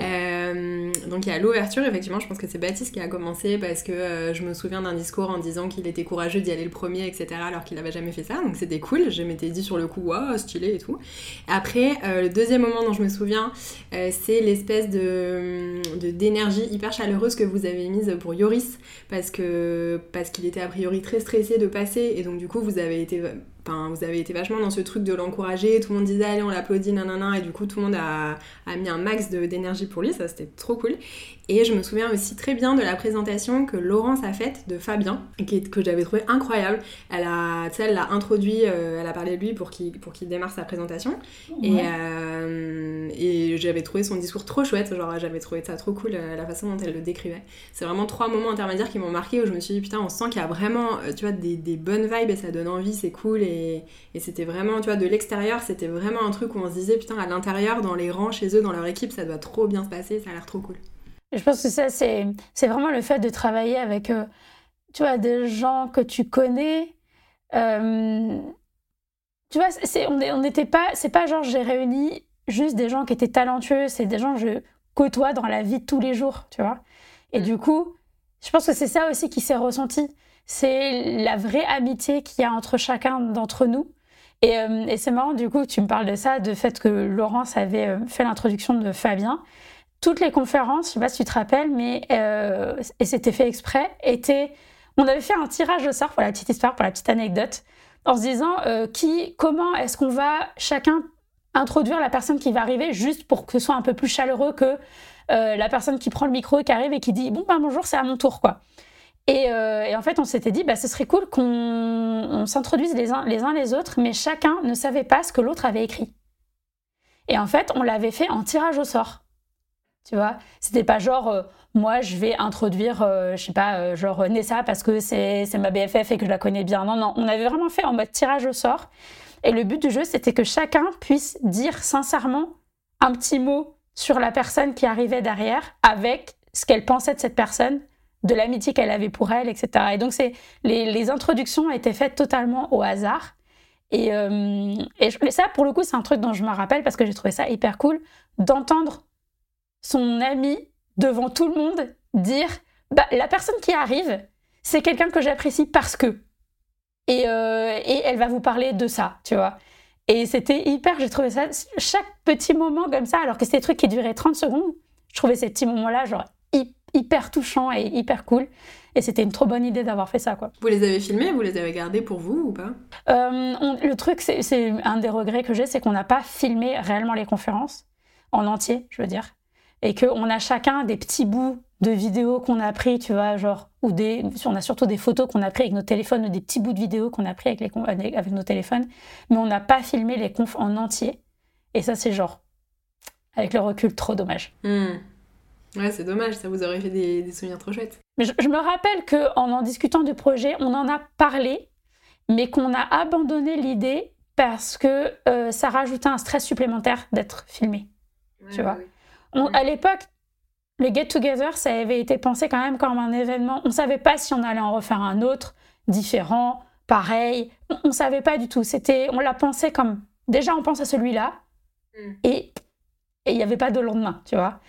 Euh, donc il y a l'ouverture, effectivement, je pense que c'est Baptiste qui a commencé parce que euh, je me souviens d'un discours en disant qu'il était courageux d'y aller le premier, etc., alors qu'il n'avait jamais fait ça, donc c'était cool. Je m'étais dit sur le coup, waouh, stylé et tout. Après, euh, le deuxième moment dont je me souviens, c'est l'espèce de d'énergie hyper chaleureuse que vous avez mise pour Yoris, parce que parce qu'il était a priori très stressé de passer, et donc du coup vous avez été Enfin, vous avez été vachement dans ce truc de l'encourager, tout le monde disait allez on l'applaudit, nanana, et du coup tout le monde a, a mis un max d'énergie pour lui, ça c'était trop cool. Et je me souviens aussi très bien de la présentation que Laurence a faite de Fabien, que j'avais trouvé incroyable. Elle a, elle l'a introduit, euh, elle a parlé de lui pour qu'il pour qu'il démarre sa présentation. Et, euh, et j'avais trouvé son discours trop chouette, genre j'avais trouvé ça trop cool euh, la façon dont elle le décrivait. C'est vraiment trois moments intermédiaires qui m'ont marqué où je me suis dit putain on sent qu'il y a vraiment tu vois des, des, bonnes vibes et ça donne envie, c'est cool et, et c'était vraiment tu vois de l'extérieur c'était vraiment un truc où on se disait putain à l'intérieur dans les rangs chez eux dans leur équipe ça doit trop bien se passer, ça a l'air trop cool. Je pense que ça, c'est, c'est vraiment le fait de travailler avec, euh, tu vois, des gens que tu connais. Euh, tu vois, c'est, on n'était pas, c'est pas genre j'ai réuni juste des gens qui étaient talentueux, c'est des gens que je côtoie dans la vie de tous les jours, tu vois. Et mm. du coup, je pense que c'est ça aussi qui s'est ressenti. C'est la vraie amitié qu'il y a entre chacun d'entre nous. Et, euh, et, c'est marrant, du coup, tu me parles de ça, de fait que Laurence avait fait l'introduction de Fabien toutes les conférences, je sais pas si tu te rappelles, mais euh, et c'était fait exprès, étaient, on avait fait un tirage au sort pour la petite histoire, pour la petite anecdote, en se disant euh, qui, comment est-ce qu'on va chacun introduire la personne qui va arriver, juste pour que ce soit un peu plus chaleureux que euh, la personne qui prend le micro et qui arrive et qui dit bon ben bonjour, c'est à mon tour quoi. Et, en fait, on s'était dit, bah, ce serait cool qu'on s'introduise les uns, les uns les autres, mais chacun ne savait pas ce que l'autre avait écrit. Et en fait, on l'avait fait en tirage au sort. Tu vois, c'était pas genre euh, moi je vais introduire, euh, je sais pas, euh, genre Nessa parce que c'est ma BFF et que je la connais bien. Non, non, on avait vraiment fait en mode tirage au sort. Et le but du jeu, c'était que chacun puisse dire sincèrement un petit mot sur la personne qui arrivait derrière avec ce qu'elle pensait de cette personne, de l'amitié qu'elle avait pour elle, etc. Et donc, les, les introductions étaient faites totalement au hasard. Et, et ça, pour le coup, c'est un truc dont je me rappelle parce que j'ai trouvé ça hyper cool d'entendre son ami devant tout le monde dire bah, la personne qui arrive, c'est quelqu'un que j'apprécie parce que. Et, euh, et, elle va vous parler de ça, tu vois. Et c'était hyper, j'ai trouvé ça, chaque petit moment comme ça, alors que c'était des trucs qui duraient 30 secondes, je trouvais ces petits moments-là, genre, hyper touchants et hyper cool. Et c'était une trop bonne idée d'avoir fait ça, quoi. Vous les avez filmés Vous les avez gardés pour vous ou pas? Euh, Le truc, c'est un des regrets que j'ai, c'est qu'on n'a pas filmé réellement les conférences, en entier, je veux dire et qu'on a chacun des petits bouts de vidéos qu'on a pris, tu vois, genre, ou des, on a surtout des photos qu'on a pris avec nos téléphones ou des petits bouts de vidéos qu'on a pris avec, les, avec nos téléphones, mais on n'a pas filmé les confs en entier. Et ça, c'est genre, avec le recul, trop dommage. Hmm. Ouais, c'est dommage, ça vous aurait fait des, souvenirs trop chouettes. Mais je, me rappelle qu'en en discutant du projet, on en a parlé, mais qu'on a abandonné l'idée parce que euh, ça rajoutait un stress supplémentaire d'être filmé. tu vois à l'époque, le Get Together, ça avait été pensé quand même comme un événement. On ne savait pas si on allait en refaire un autre, différent, pareil. On ne savait pas du tout. C'était, on l'a pensé comme déjà on pense à celui-là mm. et il n'y avait pas de lendemain, tu vois.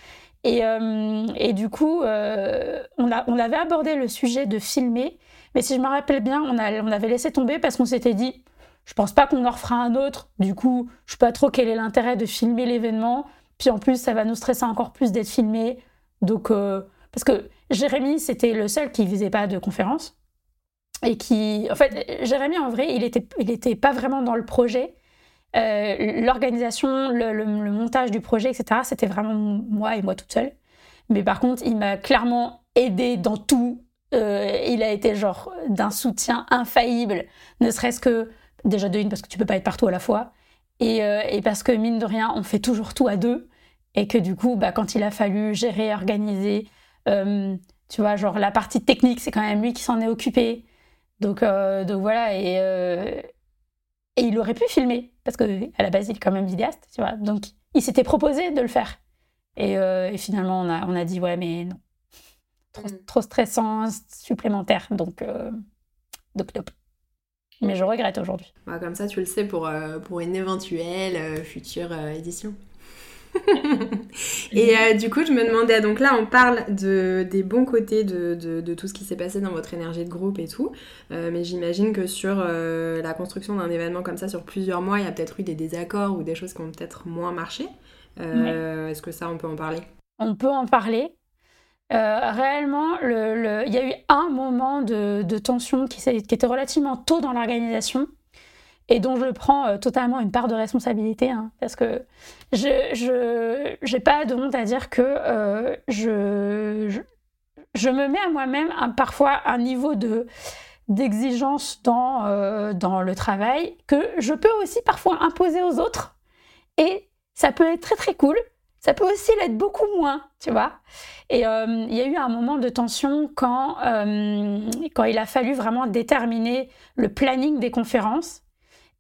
Et, euh, et du coup, euh, on, a, on avait abordé le sujet de filmer, mais si je me rappelle bien, on, a, on avait laissé tomber parce qu'on s'était dit, je pense pas qu'on en refera un autre. Du coup, je sais pas trop quel est l'intérêt de filmer l'événement. Puis en plus, ça va nous stresser encore plus d'être filmé. Donc, euh, parce que Jérémy, c'était le seul qui faisait pas de conférence. Et qui, en fait, Jérémy, en vrai, il était, il était pas vraiment dans le projet. l'organisation, le, montage du projet, etc., c'était vraiment moi et moi toute seule. Mais par contre, il m'a clairement aidé dans tout. il a été genre d'un soutien infaillible, ne serait-ce que déjà de une parce que tu peux pas être partout à la fois, et, et, parce que mine de rien, on fait toujours tout à deux, et que du coup, bah, quand il a fallu gérer, organiser, tu vois, genre la partie technique, c'est quand même lui qui s'en est occupé. Donc, euh, donc voilà, et, euh, et il aurait pu filmer, parce qu'à la base, il est quand même vidéaste, tu vois. Donc, il s'était proposé de le faire. Et, euh, et, finalement, on a, on a dit, ouais, mais non. Trop, mm. trop stressant, supplémentaire. Donc, donc, top. Mais je regrette aujourd'hui. Bah, comme ça, tu le sais pour, pour une éventuelle future édition. et euh, du coup, je me demandais, donc là, on parle de, des bons côtés de, de, tout ce qui s'est passé dans votre énergie de groupe et tout, euh, mais j'imagine que sur euh, la construction d'un événement comme ça, sur plusieurs mois, il y a peut-être eu des désaccords ou des choses qui ont peut-être moins marché. Est-ce que ça, on peut en parler? On peut en parler. Réellement, il y a eu un moment de, tension qui, était relativement tôt dans l'organisation et dont je prends euh, totalement une part de responsabilité, hein, parce que je n'ai pas de honte à dire que euh, je, je, me mets à moi-même parfois un niveau de d'exigence dans, euh, dans le travail que je peux aussi parfois imposer aux autres. Et ça peut être très très cool, ça peut aussi l'être beaucoup moins, tu vois. Et il y a eu un moment de tension quand, quand il a fallu vraiment déterminer le planning des conférences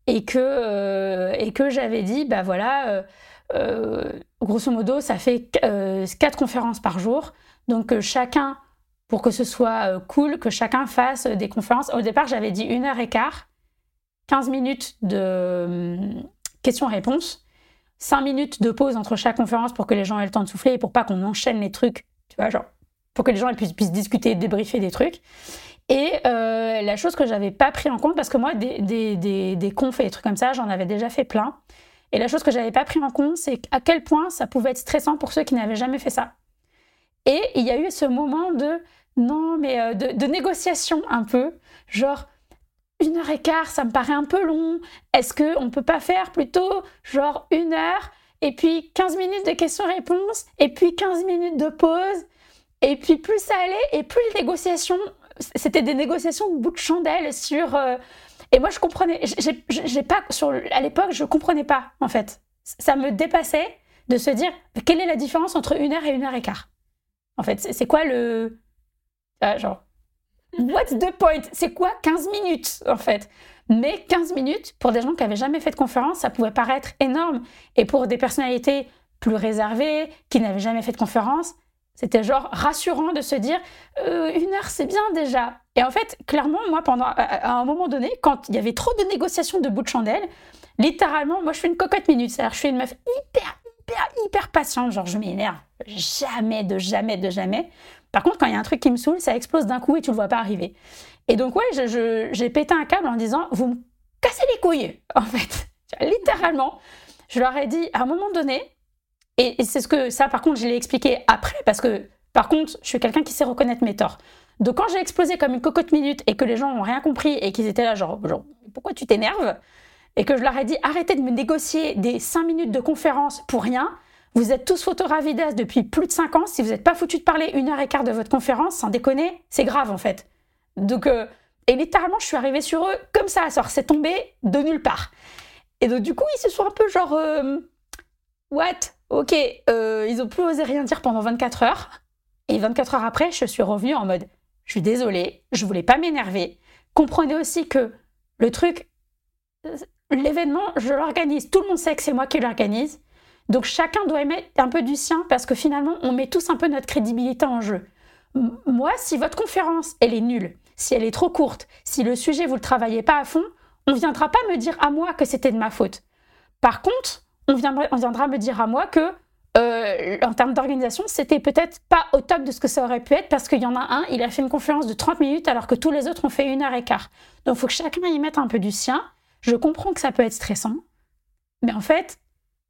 et que, euh, que j'avais dit, bah voilà, euh, euh, grosso modo, ça fait quatre conférences par jour. Donc chacun, pour que ce soit cool, que chacun fasse des conférences. Au départ, j'avais dit une heure et quart, 15 minutes de questions-réponses, 5 minutes de pause entre chaque conférence pour que les gens aient le temps de souffler et pour pas qu'on enchaîne les trucs, tu vois, genre, pour que les gens puissent, puissent discuter, débriefer des trucs. Et euh, la chose que j'avais pas pris en compte, parce que moi, des, des, des, confs et des trucs comme ça, j'en avais déjà fait plein. Et la chose que j'avais pas pris en compte, c'est à quel point ça pouvait être stressant pour ceux qui n'avaient jamais fait ça. Et il y a eu ce moment de non, mais euh, de, négociation un peu, genre une heure et quart, ça me paraît un peu long. Est-ce que on peut pas faire plutôt genre une heure et puis 15 minutes de questions-réponses et puis 15 minutes de pause et puis plus ça allait et plus les négociations c'était des négociations de bout de chandelle sur. Euh, et moi, je comprenais. J'ai pas sur à l'époque, je comprenais pas en fait. Ça me dépassait de se dire quelle est la différence entre une heure et une heure et quart? En fait, c'est quoi le ah, genre What's the point? C'est quoi 15 minutes en fait? Mais 15 minutes pour des gens qui avaient jamais fait de conférence, ça pouvait paraître énorme. Et pour des personnalités plus réservées, qui n'avaient jamais fait de conférence, c'était genre rassurant de se dire euh, une heure c'est bien déjà. Et en fait, clairement, moi, pendant à un moment donné, quand il y avait trop de négociations de bout de chandelle, littéralement, moi je fais une cocotte minute. C'est-à-dire, je suis une meuf hyper, hyper, hyper patiente. Genre, je m'énerve jamais, de jamais, de jamais. Par contre, quand il y a un truc qui me saoule, ça explose d'un coup et tu le vois pas arriver. Et donc, ouais, j'ai pété un câble en disant vous me cassez les couilles, en fait. Littéralement. Je leur ai dit à un moment donné, et, c'est ce que ça, par contre, je l'ai expliqué après, parce que, par contre, je suis quelqu'un qui sait reconnaître mes torts. Donc, quand j'ai explosé comme une cocotte minute et que les gens n'ont rien compris et qu'ils étaient là, genre, genre pourquoi tu t'énerves? Et que je leur ai dit, arrêtez de me négocier des 5 minutes de conférence pour rien. Vous êtes tous photoravidas depuis plus de 5 ans. Si vous n'êtes pas foutu de parler une heure et quart de votre conférence, sans déconner, c'est grave en fait. Donc, euh, et littéralement, je suis arrivée sur eux comme ça, ça c'est tombé de nulle part. Et donc, du coup, ils se sont un peu genre, euh, what? Ok, euh, ils ont plus osé rien dire pendant 24 heures. Et 24 heures après, je suis revenue en mode, je suis désolée, je voulais pas m'énerver. Comprenez aussi que le truc, euh, l'événement, je l'organise. Tout le monde sait que c'est moi qui l'organise. Donc chacun doit mettre un peu du sien parce que finalement, on met tous un peu notre crédibilité en jeu. moi, si votre conférence, elle est nulle, si elle est trop courte, si le sujet, vous le travaillez pas à fond, on viendra pas me dire à moi que c'était de ma faute. Par contre, on, viendra, me dire à moi que euh, en termes d'organisation, c'était peut-être pas au top de ce que ça aurait pu être parce qu'il y en a un, il a fait une conférence de 30 minutes alors que tous les autres ont fait une heure et quart. Donc il faut que chacun y mette un peu du sien. Je comprends que ça peut être stressant, mais en fait,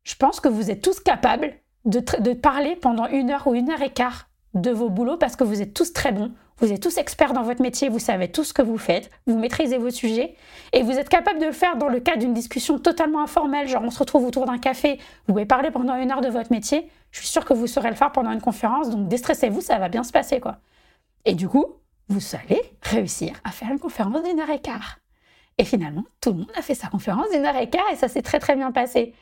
je pense que vous êtes tous capables de, parler pendant une heure ou une heure et quart de vos boulots parce que vous êtes tous très bons, vous êtes tous experts dans votre métier, vous savez tout ce que vous faites, vous maîtrisez vos sujets et vous êtes capable de le faire dans le cadre d'une discussion totalement informelle, genre on se retrouve autour d'un café, vous pouvez parler pendant une heure de votre métier, je suis sûre que vous saurez le faire pendant une conférence, donc déstressez-vous, ça va bien se passer quoi. Et du coup, vous allez réussir à faire une conférence d'une heure et quart. Et finalement, tout le monde a fait sa conférence d'une heure et quart et ça s'est très très bien passé.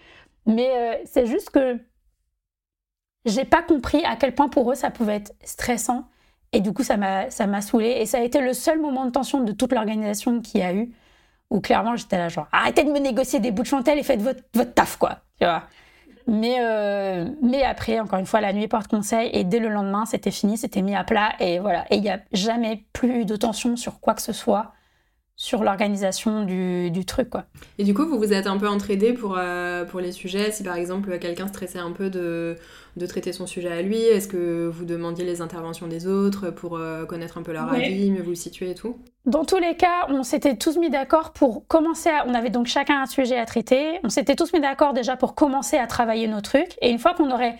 Mais euh, c'est juste que j'ai pas compris à quel point pour eux ça pouvait être stressant. Et du coup, ça m'a, ça m'a saoulé. Et ça a été le seul moment de tension de toute l'organisation qu'il y a eu, où clairement j'étais là, genre, arrêtez de me négocier des bouts de chandelle et faites votre, votre taf, quoi. Tu vois. Mais, euh, mais après, encore une fois, la nuit porte conseil. Et dès le lendemain, c'était fini, c'était mis à plat. Et voilà. Et il n'y a jamais plus de tension sur quoi que ce soit sur l'organisation du, du, truc. Quoi. Et du coup, vous vous êtes un peu entraidés pour, euh, pour les sujets Si par exemple quelqu'un stressait un peu de, de traiter son sujet à lui, est-ce que vous demandiez les interventions des autres pour euh, connaître un peu leur avis, mieux vous le situer et tout? Dans tous les cas, on s'était tous mis d'accord pour commencer à... On avait donc chacun un sujet à traiter. On s'était tous mis d'accord déjà pour commencer à travailler nos trucs. Et une fois qu'on aurait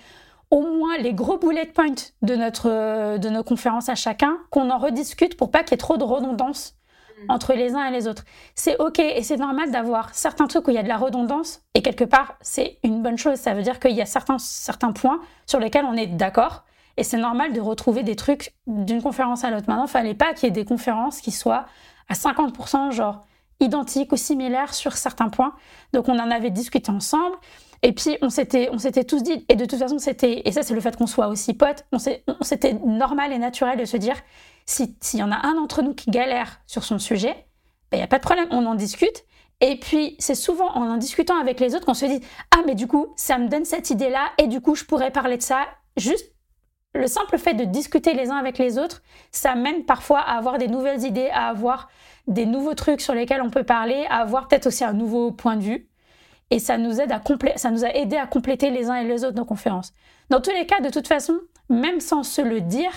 au moins les gros bullet points de, notre, de nos conférences à chacun, qu'on en rediscute pour pas qu'il y ait trop de redondance. Entre les uns et les autres. C'est ok et c'est normal d'avoir certains trucs où il y a de la redondance et quelque part c'est une bonne chose. Ça veut dire qu'il y a certains, certains points sur lesquels on est d'accord et c'est normal de retrouver des trucs d'une conférence à l'autre. Maintenant, il fallait pas qu'il y ait des conférences qui soient à 50% genre identiques ou similaires sur certains points. Donc on en avait discuté ensemble. Et puis on s'était, on s'était tous dit, et de toute façon c'était, et ça c'est le fait qu'on soit aussi potes, on s'était normal et naturel de se dire, s'il y en a un d'entre nous qui galère sur son sujet, il ben, n'y a pas de problème, on en discute. Et puis, c'est souvent en en discutant avec les autres qu'on se dit Ah, mais du coup, ça me donne cette idée-là, et du coup, je pourrais parler de ça. Juste le simple fait de discuter les uns avec les autres, ça mène parfois à avoir des nouvelles idées, à avoir des nouveaux trucs sur lesquels on peut parler, à avoir peut-être aussi un nouveau point de vue. Et ça nous, aide à ça nous a aidé à compléter les uns et les autres nos conférences. Dans tous les cas, de toute façon, même sans se le dire,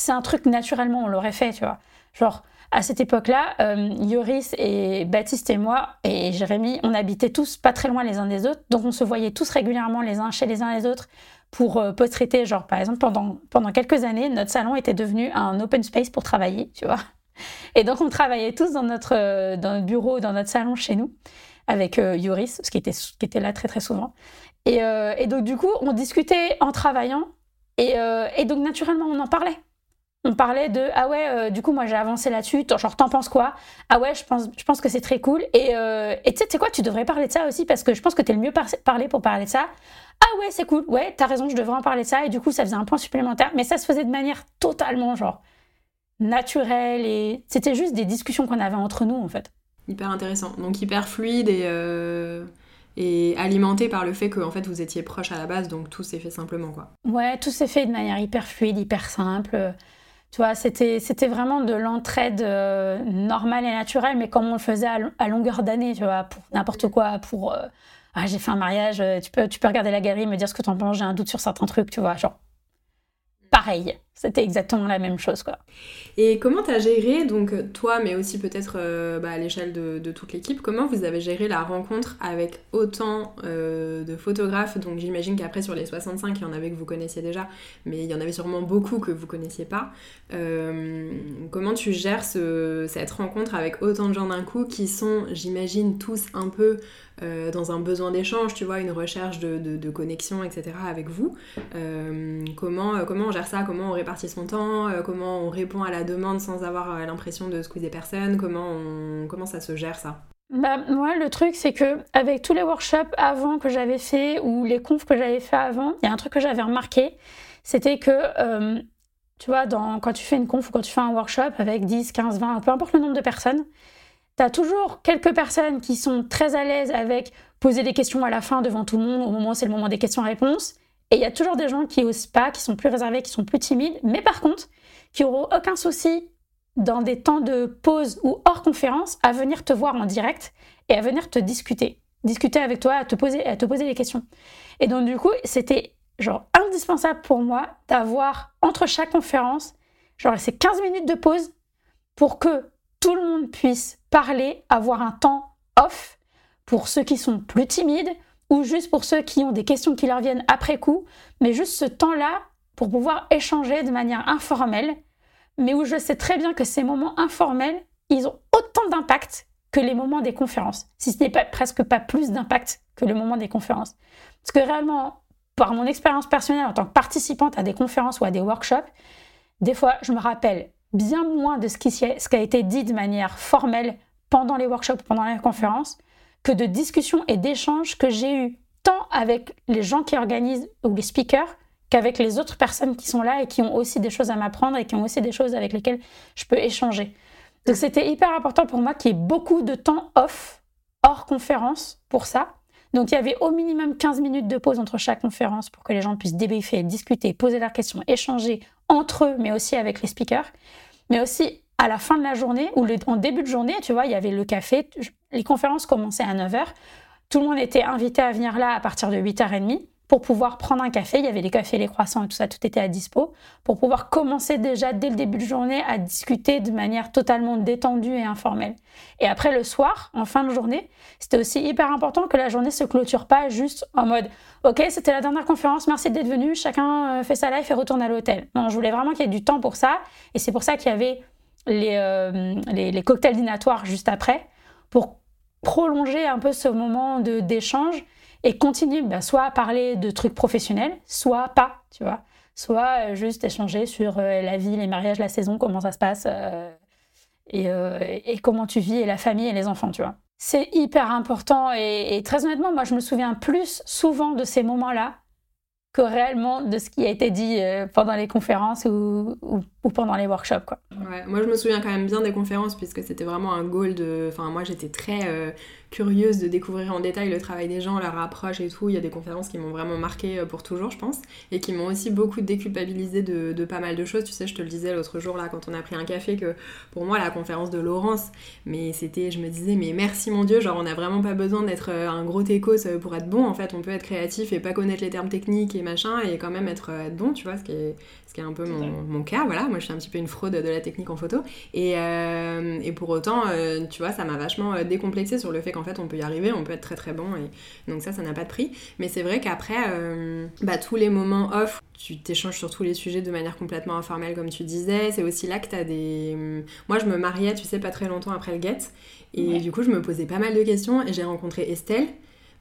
c'est un truc naturellement, on l'aurait fait, tu vois. Genre, à cette époque-là, euh, Yoris et Baptiste et moi et Jérémy, on habitait tous pas très loin les uns des autres, donc on se voyait tous régulièrement les uns chez les uns les autres pour euh, post-traiter. Genre, par exemple, pendant, pendant quelques années, notre salon était devenu un open space pour travailler, tu vois. Et donc, on travaillait tous dans notre, euh, dans notre bureau, dans notre salon chez nous, avec Yoris, ce qui était, qui était là très très souvent. Et, donc, du coup, on discutait en travaillant, et donc, naturellement, on en parlait on parlait de ah ouais euh, du coup moi j'ai avancé là-dessus. Genre t'en penses quoi? Ah ouais je pense je pense que c'est très cool. Et euh, et tu sais quoi? Tu devrais parler de ça aussi parce que je pense que t'es le mieux parler pour parler de ça. Ah ouais c'est cool. Ouais t'as raison je devrais en parler de ça. Et du coup ça faisait un point supplémentaire. Mais ça se faisait de manière totalement genre naturelle et c'était juste des discussions qu'on avait entre nous en fait. Hyper intéressant. Donc hyper fluide et euh, et alimenté par le fait que en fait vous étiez proche à la base. Donc tout s'est fait simplement quoi. Ouais tout s'est fait de manière hyper fluide hyper simple tu vois, c'était, c'était vraiment de l'entraide euh, normale et naturelle, mais comme on le faisait à, longueur d'année, tu vois, pour n'importe quoi, pour euh, ah, j'ai fait un mariage, euh, tu peux, tu peux regarder la galerie, me dire ce que t'en penses, j'ai un doute sur certains trucs, tu vois, genre pareil. C'était exactement la même chose, quoi. Et comment tu as géré, donc toi, mais aussi peut-être euh, bah, à l'échelle de, toute l'équipe, comment vous avez géré la rencontre avec autant euh, de photographes? Donc j'imagine qu'après sur les 65, il y en avait que vous connaissiez déjà, mais il y en avait sûrement beaucoup que vous connaissiez pas. Euh, comment tu gères cette rencontre avec autant de gens d'un coup qui sont, j'imagine, tous un peu dans un besoin d'échange, tu vois, une recherche de, connexion, etc. avec vous? comment, comment on gère ça? Comment on répartit son temps euh, Comment on répond à la demande sans avoir euh, l'impression de squeezer personne comment, comment ça se gère ça? Bah, moi, le truc, c'est que avec tous les workshops avant que j'avais fait ou les confs que j'avais fait avant, il y a un truc que j'avais remarqué, c'était que, euh, tu vois, quand tu fais une conf ou quand tu fais un workshop avec 10, 15, 20, peu importe le nombre de personnes, tu as toujours quelques personnes qui sont très à l'aise avec poser des questions à la fin devant tout le monde, au moment c'est le moment des questions-réponses, et il y a toujours des gens qui osent pas, qui sont plus réservés, qui sont plus timides, mais par contre, qui auront aucun souci dans des temps de pause ou hors conférence à venir te voir en direct et à venir te discuter. Discuter avec toi, à te poser, des questions. Et donc, du coup, c'était genre indispensable pour moi d'avoir entre chaque conférence, genre ces 15 minutes de pause pour que tout le monde puisse parler, avoir un temps off pour ceux qui sont plus timides ou juste pour ceux qui ont des questions qui leur viennent après coup, mais juste ce temps-là pour pouvoir échanger de manière informelle, mais où je sais très bien que ces moments informels, ils ont autant d'impact que les moments des conférences, si ce n'est pas, presque pas plus d'impact que le moment des conférences. Parce que réellement, par mon expérience personnelle en tant que participante à des conférences ou à des workshops, des fois, je me rappelle bien moins de ce qui, ce qui a été dit de manière formelle pendant les workshops, pendant les conférences, que de discussions et d'échanges que j'ai eus tant avec les gens qui organisent ou les speakers qu'avec les autres personnes qui sont là et qui ont aussi des choses à m'apprendre et qui ont aussi des choses avec lesquelles je peux échanger. Donc c'était hyper important pour moi qu'il y ait beaucoup de temps off, hors conférence, pour ça. Donc il y avait au minimum 15 minutes de pause entre chaque conférence pour que les gens puissent débriefer, discuter, poser leurs questions, échanger entre eux, mais aussi avec les speakers. Mais aussi à la fin de la journée ou en début de journée, tu vois, il y avait le café. Les conférences commençaient à 9h. Tout le monde était invité à venir là à partir de 8h30 pour pouvoir prendre un café. Il y avait les cafés, les croissants et tout ça, tout était à dispo, pour pouvoir commencer déjà dès le début de journée à discuter de manière totalement détendue et informelle. Et après le soir, en fin de journée, c'était aussi hyper important que la journée se clôture pas juste en mode Ok, c'était la dernière conférence, merci d'être venu, chacun euh, fait sa life et retourne à l'hôtel. Non, je voulais vraiment qu'il y ait du temps pour ça, et c'est pour ça qu'il y avait les, euh, les, les cocktails dînatoires juste après, pour prolonger un peu ce moment d'échange et continuer bah, soit à parler de trucs professionnels, soit pas, tu vois. Soit euh, juste échanger sur euh, la vie, les mariages, la saison, comment ça se passe, et, et, comment tu vis, et la famille et les enfants, tu vois. C'est hyper important, et, très honnêtement, moi je me souviens plus souvent de ces moments-là que réellement de ce qui a été dit pendant les conférences ou, pendant les workshops. Quoi. Moi je me souviens quand même bien des conférences puisque c'était vraiment un goal de... Enfin moi j'étais très curieuse de découvrir en détail le travail des gens, leur approche et tout. Il y a des conférences qui m'ont vraiment marqué euh, pour toujours, je pense, et qui m'ont aussi beaucoup déculpabilisé de, de, pas mal de choses. Tu sais, je te le disais l'autre jour là quand on a pris un café que pour moi la conférence de Laurence, mais c'était, je me disais, mais merci mon Dieu, genre on n'a vraiment pas besoin d'être euh, un gros techos euh, pour être bon. En fait, on peut être créatif et pas connaître les termes techniques et machin et quand même être, être bon, tu vois, ce qui est ce qui est un peu mon, mon, cas, voilà, moi je suis un petit peu une fraude de la technique en photo, et, euh, et pour autant, euh, tu vois, ça m'a vachement décomplexé sur le fait qu'en fait on peut y arriver, on peut être très très bon, et donc ça, ça n'a pas de prix, mais c'est vrai qu'après, bah, tous les moments off, tu t'échanges sur tous les sujets de manière complètement informelle, comme tu disais, c'est aussi là que tu as des... Moi je me mariais, tu sais, pas très longtemps après le get, et du coup je me posais pas mal de questions, et j'ai rencontré Estelle,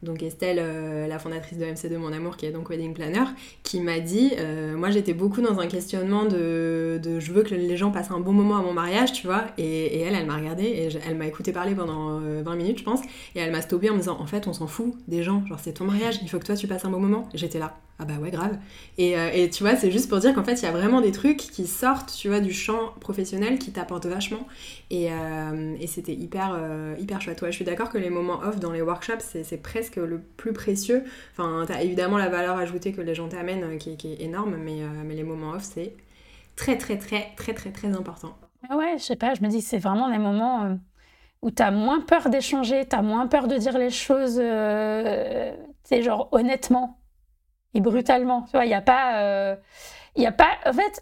donc Estelle, euh, la fondatrice de MC2 Mon Amour, qui est donc wedding planner, qui m'a dit, euh, moi j'étais beaucoup dans un questionnement de, je veux que les gens passent un bon moment à mon mariage, tu vois, et, elle, elle m'a regardé et elle m'a écouté parler pendant 20 euh, minutes, je pense, et elle m'a stoppé en me disant, en fait, on s'en fout des gens, genre c'est ton mariage, il faut que toi tu passes un bon moment. J'étais là, ah bah ouais, grave. Et, et tu vois, c'est juste pour dire qu'en fait, il y a vraiment des trucs qui sortent, tu vois, du champ professionnel qui t'apportent vachement, et, et c'était hyper, hyper chouette. Je suis d'accord que les moments off dans les workshops, c'est presque le plus précieux. Enfin, t'as évidemment la valeur ajoutée que les gens t'amènent euh, qui, est énorme, mais, euh, les moments off, c'est très, très, très, très, très, très important. Ah ouais, je sais pas, je me dis, c'est vraiment des moments euh, où t'as moins peur d'échanger, t'as moins peur de dire les choses, c'est genre honnêtement et brutalement. Tu vois, il n'y a pas. il y a pas. En fait,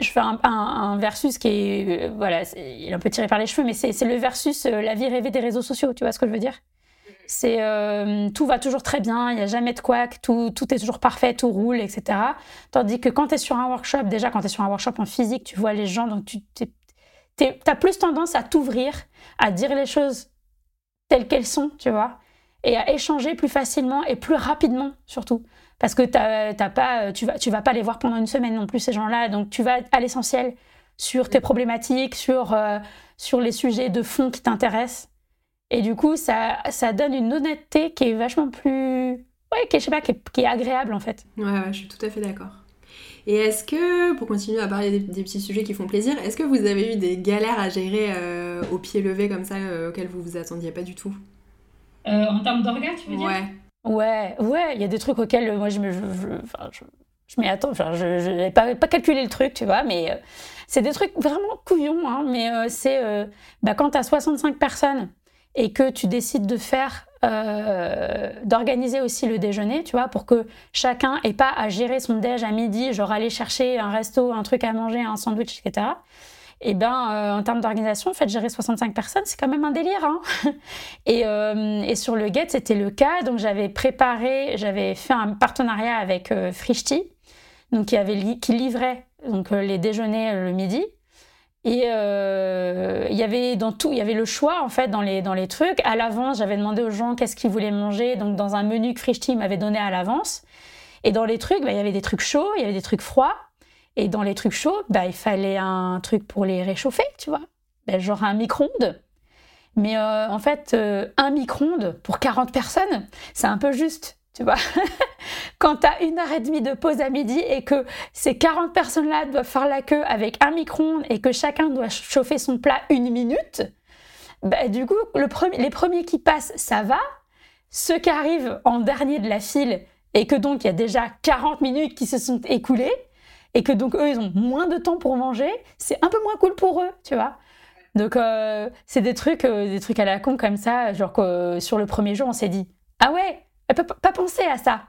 je fais un, versus qui est. voilà, il est un peu tiré par les cheveux, mais c'est le versus la vie rêvée des réseaux sociaux. Tu vois ce que je veux dire? C'est euh, tout va toujours très bien, il n'y a jamais de couac, tout, tout est toujours parfait, tout roule, etc. Tandis que quand tu es sur un workshop, déjà quand tu es sur un workshop en physique, tu vois les gens, donc tu as plus tendance à t'ouvrir, à dire les choses telles qu'elles sont, tu vois, et à échanger plus facilement et plus rapidement surtout. Parce que t'as, pas, tu vas, tu vas pas les voir pendant une semaine non plus, ces gens-là, donc tu vas à l'essentiel sur tes problématiques, sur, euh, sur les sujets de fond qui t'intéressent. Et du coup, ça, ça donne une honnêteté qui est vachement plus. Ouais, qui, je sais pas, qui est, agréable en fait. Ouais, ouais, je suis tout à fait d'accord. Et est-ce que, pour continuer à parler des, petits sujets qui font plaisir, est-ce que vous avez eu des galères à gérer euh, au pied levé comme ça euh, auxquelles vous vous attendiez pas du tout? Euh, En termes d'orgas, tu veux dire? Ouais. Ouais, il y a des trucs auxquels moi je me. Je, je, je, m'y attends, je n'ai pas, calculé le truc, tu vois, mais c'est des trucs vraiment couillons, hein, mais c'est bah, quand tu as 65 personnes et que tu décides de faire, euh, d'organiser aussi le déjeuner, tu vois, pour que chacun ait pas à gérer son déj à midi, genre aller chercher un resto, un truc à manger, un sandwich, etc. Et eh ben, euh, en termes d'organisation, en fait, gérer 65 personnes, c'est quand même un délire. Hein et, euh, et, sur le Get, c'était le cas. Donc, j'avais préparé, j'avais fait un partenariat avec Frishti, donc qui, avait qui livrait donc, les déjeuners le midi. Et il y avait dans tout, il y avait le choix en fait dans les, dans les trucs. À l'avance, j'avais demandé aux gens qu'est-ce qu'ils voulaient manger. Donc dans un menu que Frischti m'avait donné à l'avance. Et dans les trucs, bah, il y avait des trucs chauds, il y avait des trucs froids. Et dans les trucs chauds, bah, il fallait un truc pour les réchauffer, tu vois. Bah, genre un micro-ondes. Mais euh, en fait, euh, un micro-ondes pour 40 personnes, c'est un peu juste, tu vois. Quand tu as une heure et demie de pause à midi et que ces 40 personnes-là doivent faire la queue avec un micro-ondes et que chacun doit chauffer son plat une minute, bah, du coup, le les premiers qui passent, ça va. Ceux qui arrivent en dernier de la file, et que donc il y a déjà 40 minutes qui se sont écoulées et que donc eux ils ont moins de temps pour manger, c'est un peu moins cool pour eux, tu vois. Donc euh, c'est des trucs, euh, des trucs à la con comme ça, genre que euh, sur le premier jour on s'est dit ah ouais, elle peut pas penser à ça.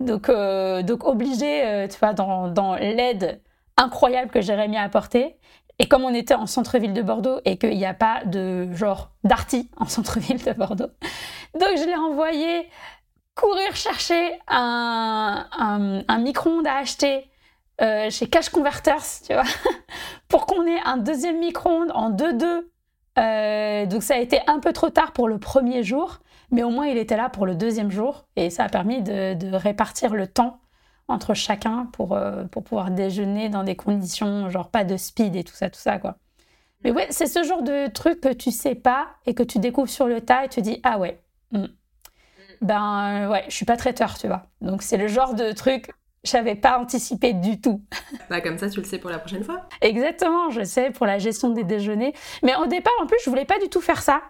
Donc donc obligé, tu vois, dans, dans l'aide incroyable que Jérémy a apportée. Et comme on était en centre-ville de Bordeaux et qu'il n'y a pas de genre d'arty en centre-ville de Bordeaux, donc je l'ai envoyé courir chercher un, un, micro-ondes à acheter euh, chez Cash Converters, tu vois, pour qu'on ait un deuxième micro-ondes en 2-2. Euh, donc ça a été un peu trop tard pour le premier jour, mais au moins il était là pour le deuxième jour et ça a permis de, répartir le temps entre chacun pour, euh, pour pouvoir déjeuner dans des conditions genre pas de speed et tout ça, tout ça quoi. Mais ouais, c'est ce genre de truc que tu sais pas et que tu découvres sur le tas et tu dis ah ouais, hmm ben ouais, je suis pas traiteur, tu vois. Donc c'est le genre de truc j'avais pas anticipé du tout. Bah comme ça, tu le sais pour la prochaine fois. Exactement, je sais pour la gestion des déjeuners. Mais au départ, en plus, je voulais pas du tout faire ça.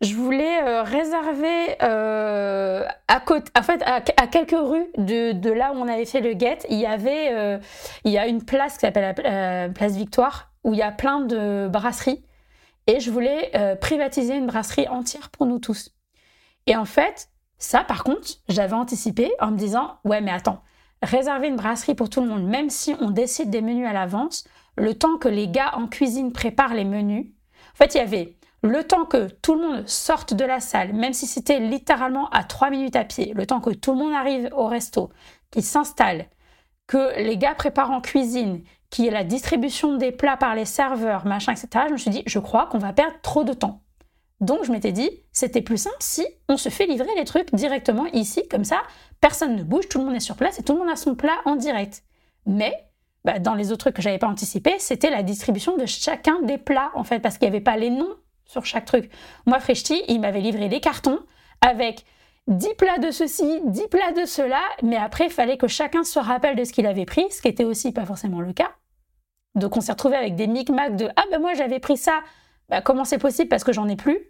Je voulais euh, réserver euh, à côté, en fait, à, quelques rues de, de, là où on avait fait le guet, il y avait, il y a une place qui s'appelle la place Victoire où il y a plein de brasseries et je voulais privatiser une brasserie entière pour nous tous. Et en fait, ça, par contre, j'avais anticipé en me disant, ouais, mais attends, réserver une brasserie pour tout le monde, même si on décide des menus à l'avance, le temps que les gars en cuisine préparent les menus. En fait, il y avait le temps que tout le monde sorte de la salle, même si c'était littéralement à trois minutes à pied, le temps que tout le monde arrive au resto, qu'ils s'installe, que les gars préparent en cuisine, qu'il y ait la distribution des plats par les serveurs, machin, etc. Je me suis dit, je crois qu'on va perdre trop de temps. Donc je m'étais dit, c'était plus simple si on se fait livrer les trucs directement ici, comme ça, personne ne bouge, tout le monde est sur place et tout le monde a son plat en direct. Mais bah, dans les autres trucs que j'avais pas anticipé, c'était la distribution de chacun des plats en fait, parce qu'il n'y avait pas les noms sur chaque truc. Moi, Freshti, il m'avait livré les cartons avec 10 plats de ceci, 10 plats de cela, mais après, il fallait que chacun se rappelle de ce qu'il avait pris, ce qui était aussi pas forcément le cas. Donc on s'est retrouvé avec des micmacs de Ah ben moi j'avais pris ça, bah, comment c'est possible? Parce que j'en ai plus.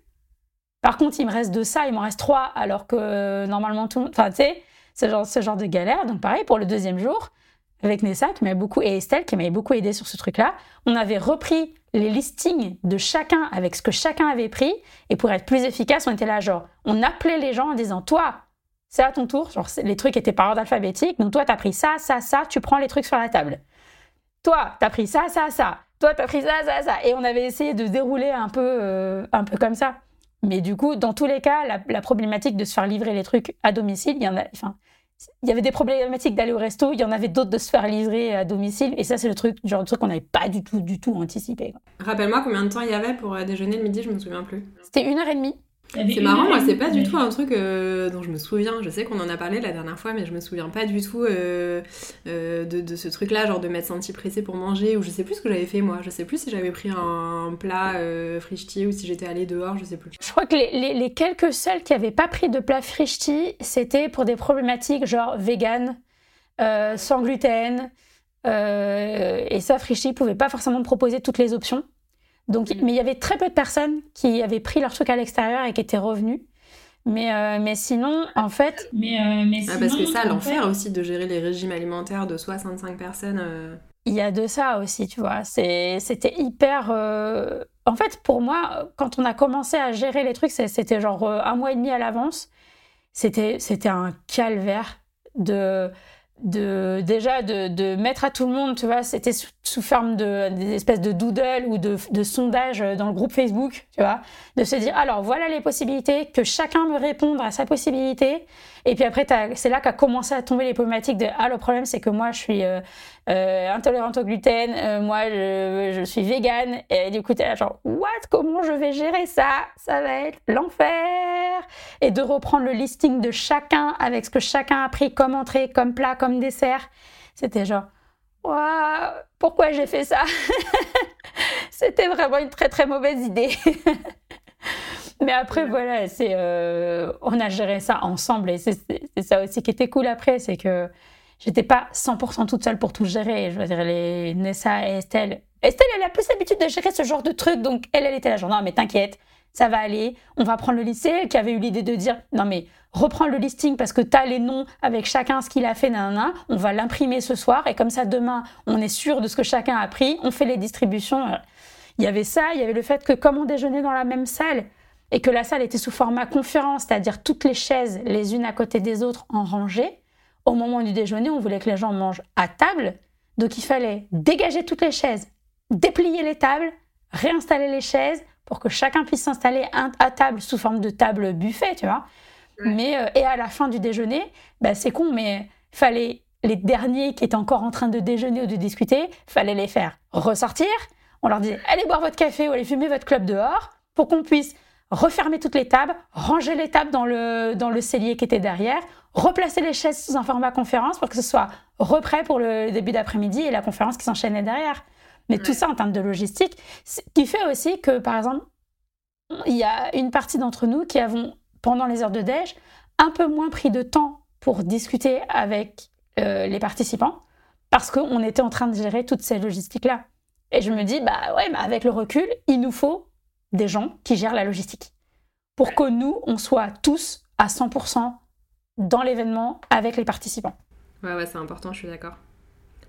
Par contre, il me reste de ça, il m'en reste trois, alors que euh, normalement tout Enfin, tu sais, ce genre, ce genre de galère. Donc, pareil, pour le deuxième jour, avec Nessa, qui m'avait beaucoup, et Estelle, qui m'avait beaucoup aidé sur ce truc-là, on avait repris les listings de chacun avec ce que chacun avait pris. Et pour être plus efficace, on était là, genre, on appelait les gens en disant, toi, c'est à ton tour. Genre, les trucs étaient par ordre alphabétique. Donc, toi, t'as pris ça, ça, ça, tu prends les trucs sur la table. Toi, t'as pris ça, ça, ça toi, t'as pris ça, ça, ça. Et on avait essayé de dérouler un peu, euh, un peu comme ça. Mais du coup, dans tous les cas, la, problématique de se faire livrer les trucs à domicile, il y en a, enfin, il y avait des problématiques d'aller au resto, il y en avait d'autres de se faire livrer à domicile, et ça, c'est le truc, genre de truc qu'on n'avait pas du tout, du tout anticipé. Rappelle-moi combien de temps il y avait pour euh, déjeuner le midi, je me souviens plus. C'était une heure et demie. C'est marrant, moi, c'est pas du tout un truc euh, dont je me souviens. Je sais qu'on en a parlé la dernière fois, mais je me souviens pas du tout euh, euh, de, ce truc-là, genre de m'être sentie pressée pour manger, ou je sais plus ce que j'avais fait moi. Je sais plus si j'avais pris un plat frichti ou si j'étais allée dehors, je sais plus. Je crois que les, quelques seuls qui avaient pas pris de plat frichti, c'était pour des problématiques genre vegan, sans gluten. et ça, Frichti pouvait pas forcément proposer toutes les options. Donc, mais il y avait très peu de personnes qui avaient pris leur truc à l'extérieur et qui étaient revenues. Mais, euh, mais sinon, en fait. Mais, euh, mais ah, parce que ça, l'enfer aussi de gérer les régimes alimentaires de 65 personnes. Euh. Il y a de ça aussi, tu vois. C'était hyper. En fait, pour moi, quand on a commencé à gérer les trucs, c'était genre un mois et demi à l'avance. C'était un calvaire de de déjà de, de, mettre à tout le monde, tu vois, c'était sous, forme de des espèces de doodle ou de, de sondage dans le groupe Facebook, tu vois, de se dire alors voilà les possibilités, que chacun me réponde à sa possibilité, et puis après c'est là qu'a commencé à tomber les problématiques de ah le problème c'est que moi je suis euh, euh, intolérante au gluten, euh, moi je, je, suis végane, et du coup t'es là genre what? Comment je vais gérer ça, ça va être l'enfer, et de reprendre le listing de chacun avec ce que chacun a pris comme entrée, comme plat, comme dessert. C'était genre, waouh, pourquoi j'ai fait ça? C'était vraiment une très très mauvaise idée. Mais après, voilà, c'est, euh, on a géré ça ensemble. Et c'est ça aussi qui était cool après, c'est que j'étais pas 100% toute seule pour tout gérer. Je veux dire, les Nessa et Estelle. Estelle, elle a plus l'habitude de gérer ce genre de trucs, donc elle, elle était là, genre, non, mais t'inquiète, ça va aller, on va prendre le lycée, qui avait eu l'idée de dire, non mais reprends le listing parce que tu as les noms avec chacun ce qu'il a fait, on va l'imprimer ce soir, et comme ça demain, on est sûr de ce que chacun a pris, on fait les distributions. Il y avait ça, il y avait le fait que comme on déjeunait dans la même salle, et que la salle était sous format conférence, c'est-à-dire toutes les chaises les unes à côté des autres en rangée, au moment du déjeuner, on voulait que les gens mangent à table, donc il fallait dégager toutes les chaises, déplier les tables, réinstaller les chaises, pour que chacun puisse s'installer à table sous forme de table buffet, tu vois. Mais, euh, et à la fin du déjeuner, bah, c'est con, mais fallait les derniers qui étaient encore en train de déjeuner ou de discuter, fallait les faire ressortir. On leur disait allez boire votre café ou allez fumer votre club dehors pour qu'on puisse refermer toutes les tables, ranger les tables dans le, dans le cellier qui était derrière, replacer les chaises sous un format conférence pour que ce soit reprêt pour le début d'après-midi et la conférence qui s'enchaînait derrière. Mais tout ça en termes de logistique, ce qui fait aussi que, par exemple, il y a une partie d'entre nous qui avons, pendant les heures de déj, un peu moins pris de temps pour discuter avec euh, les participants parce qu'on était en train de gérer toutes ces logistiques-là. Et je me dis, bah ouais, bah avec le recul, il nous faut des gens qui gèrent la logistique pour que nous, on soit tous à 100% dans l'événement avec les participants. Ouais, ouais, c'est important, je suis d'accord.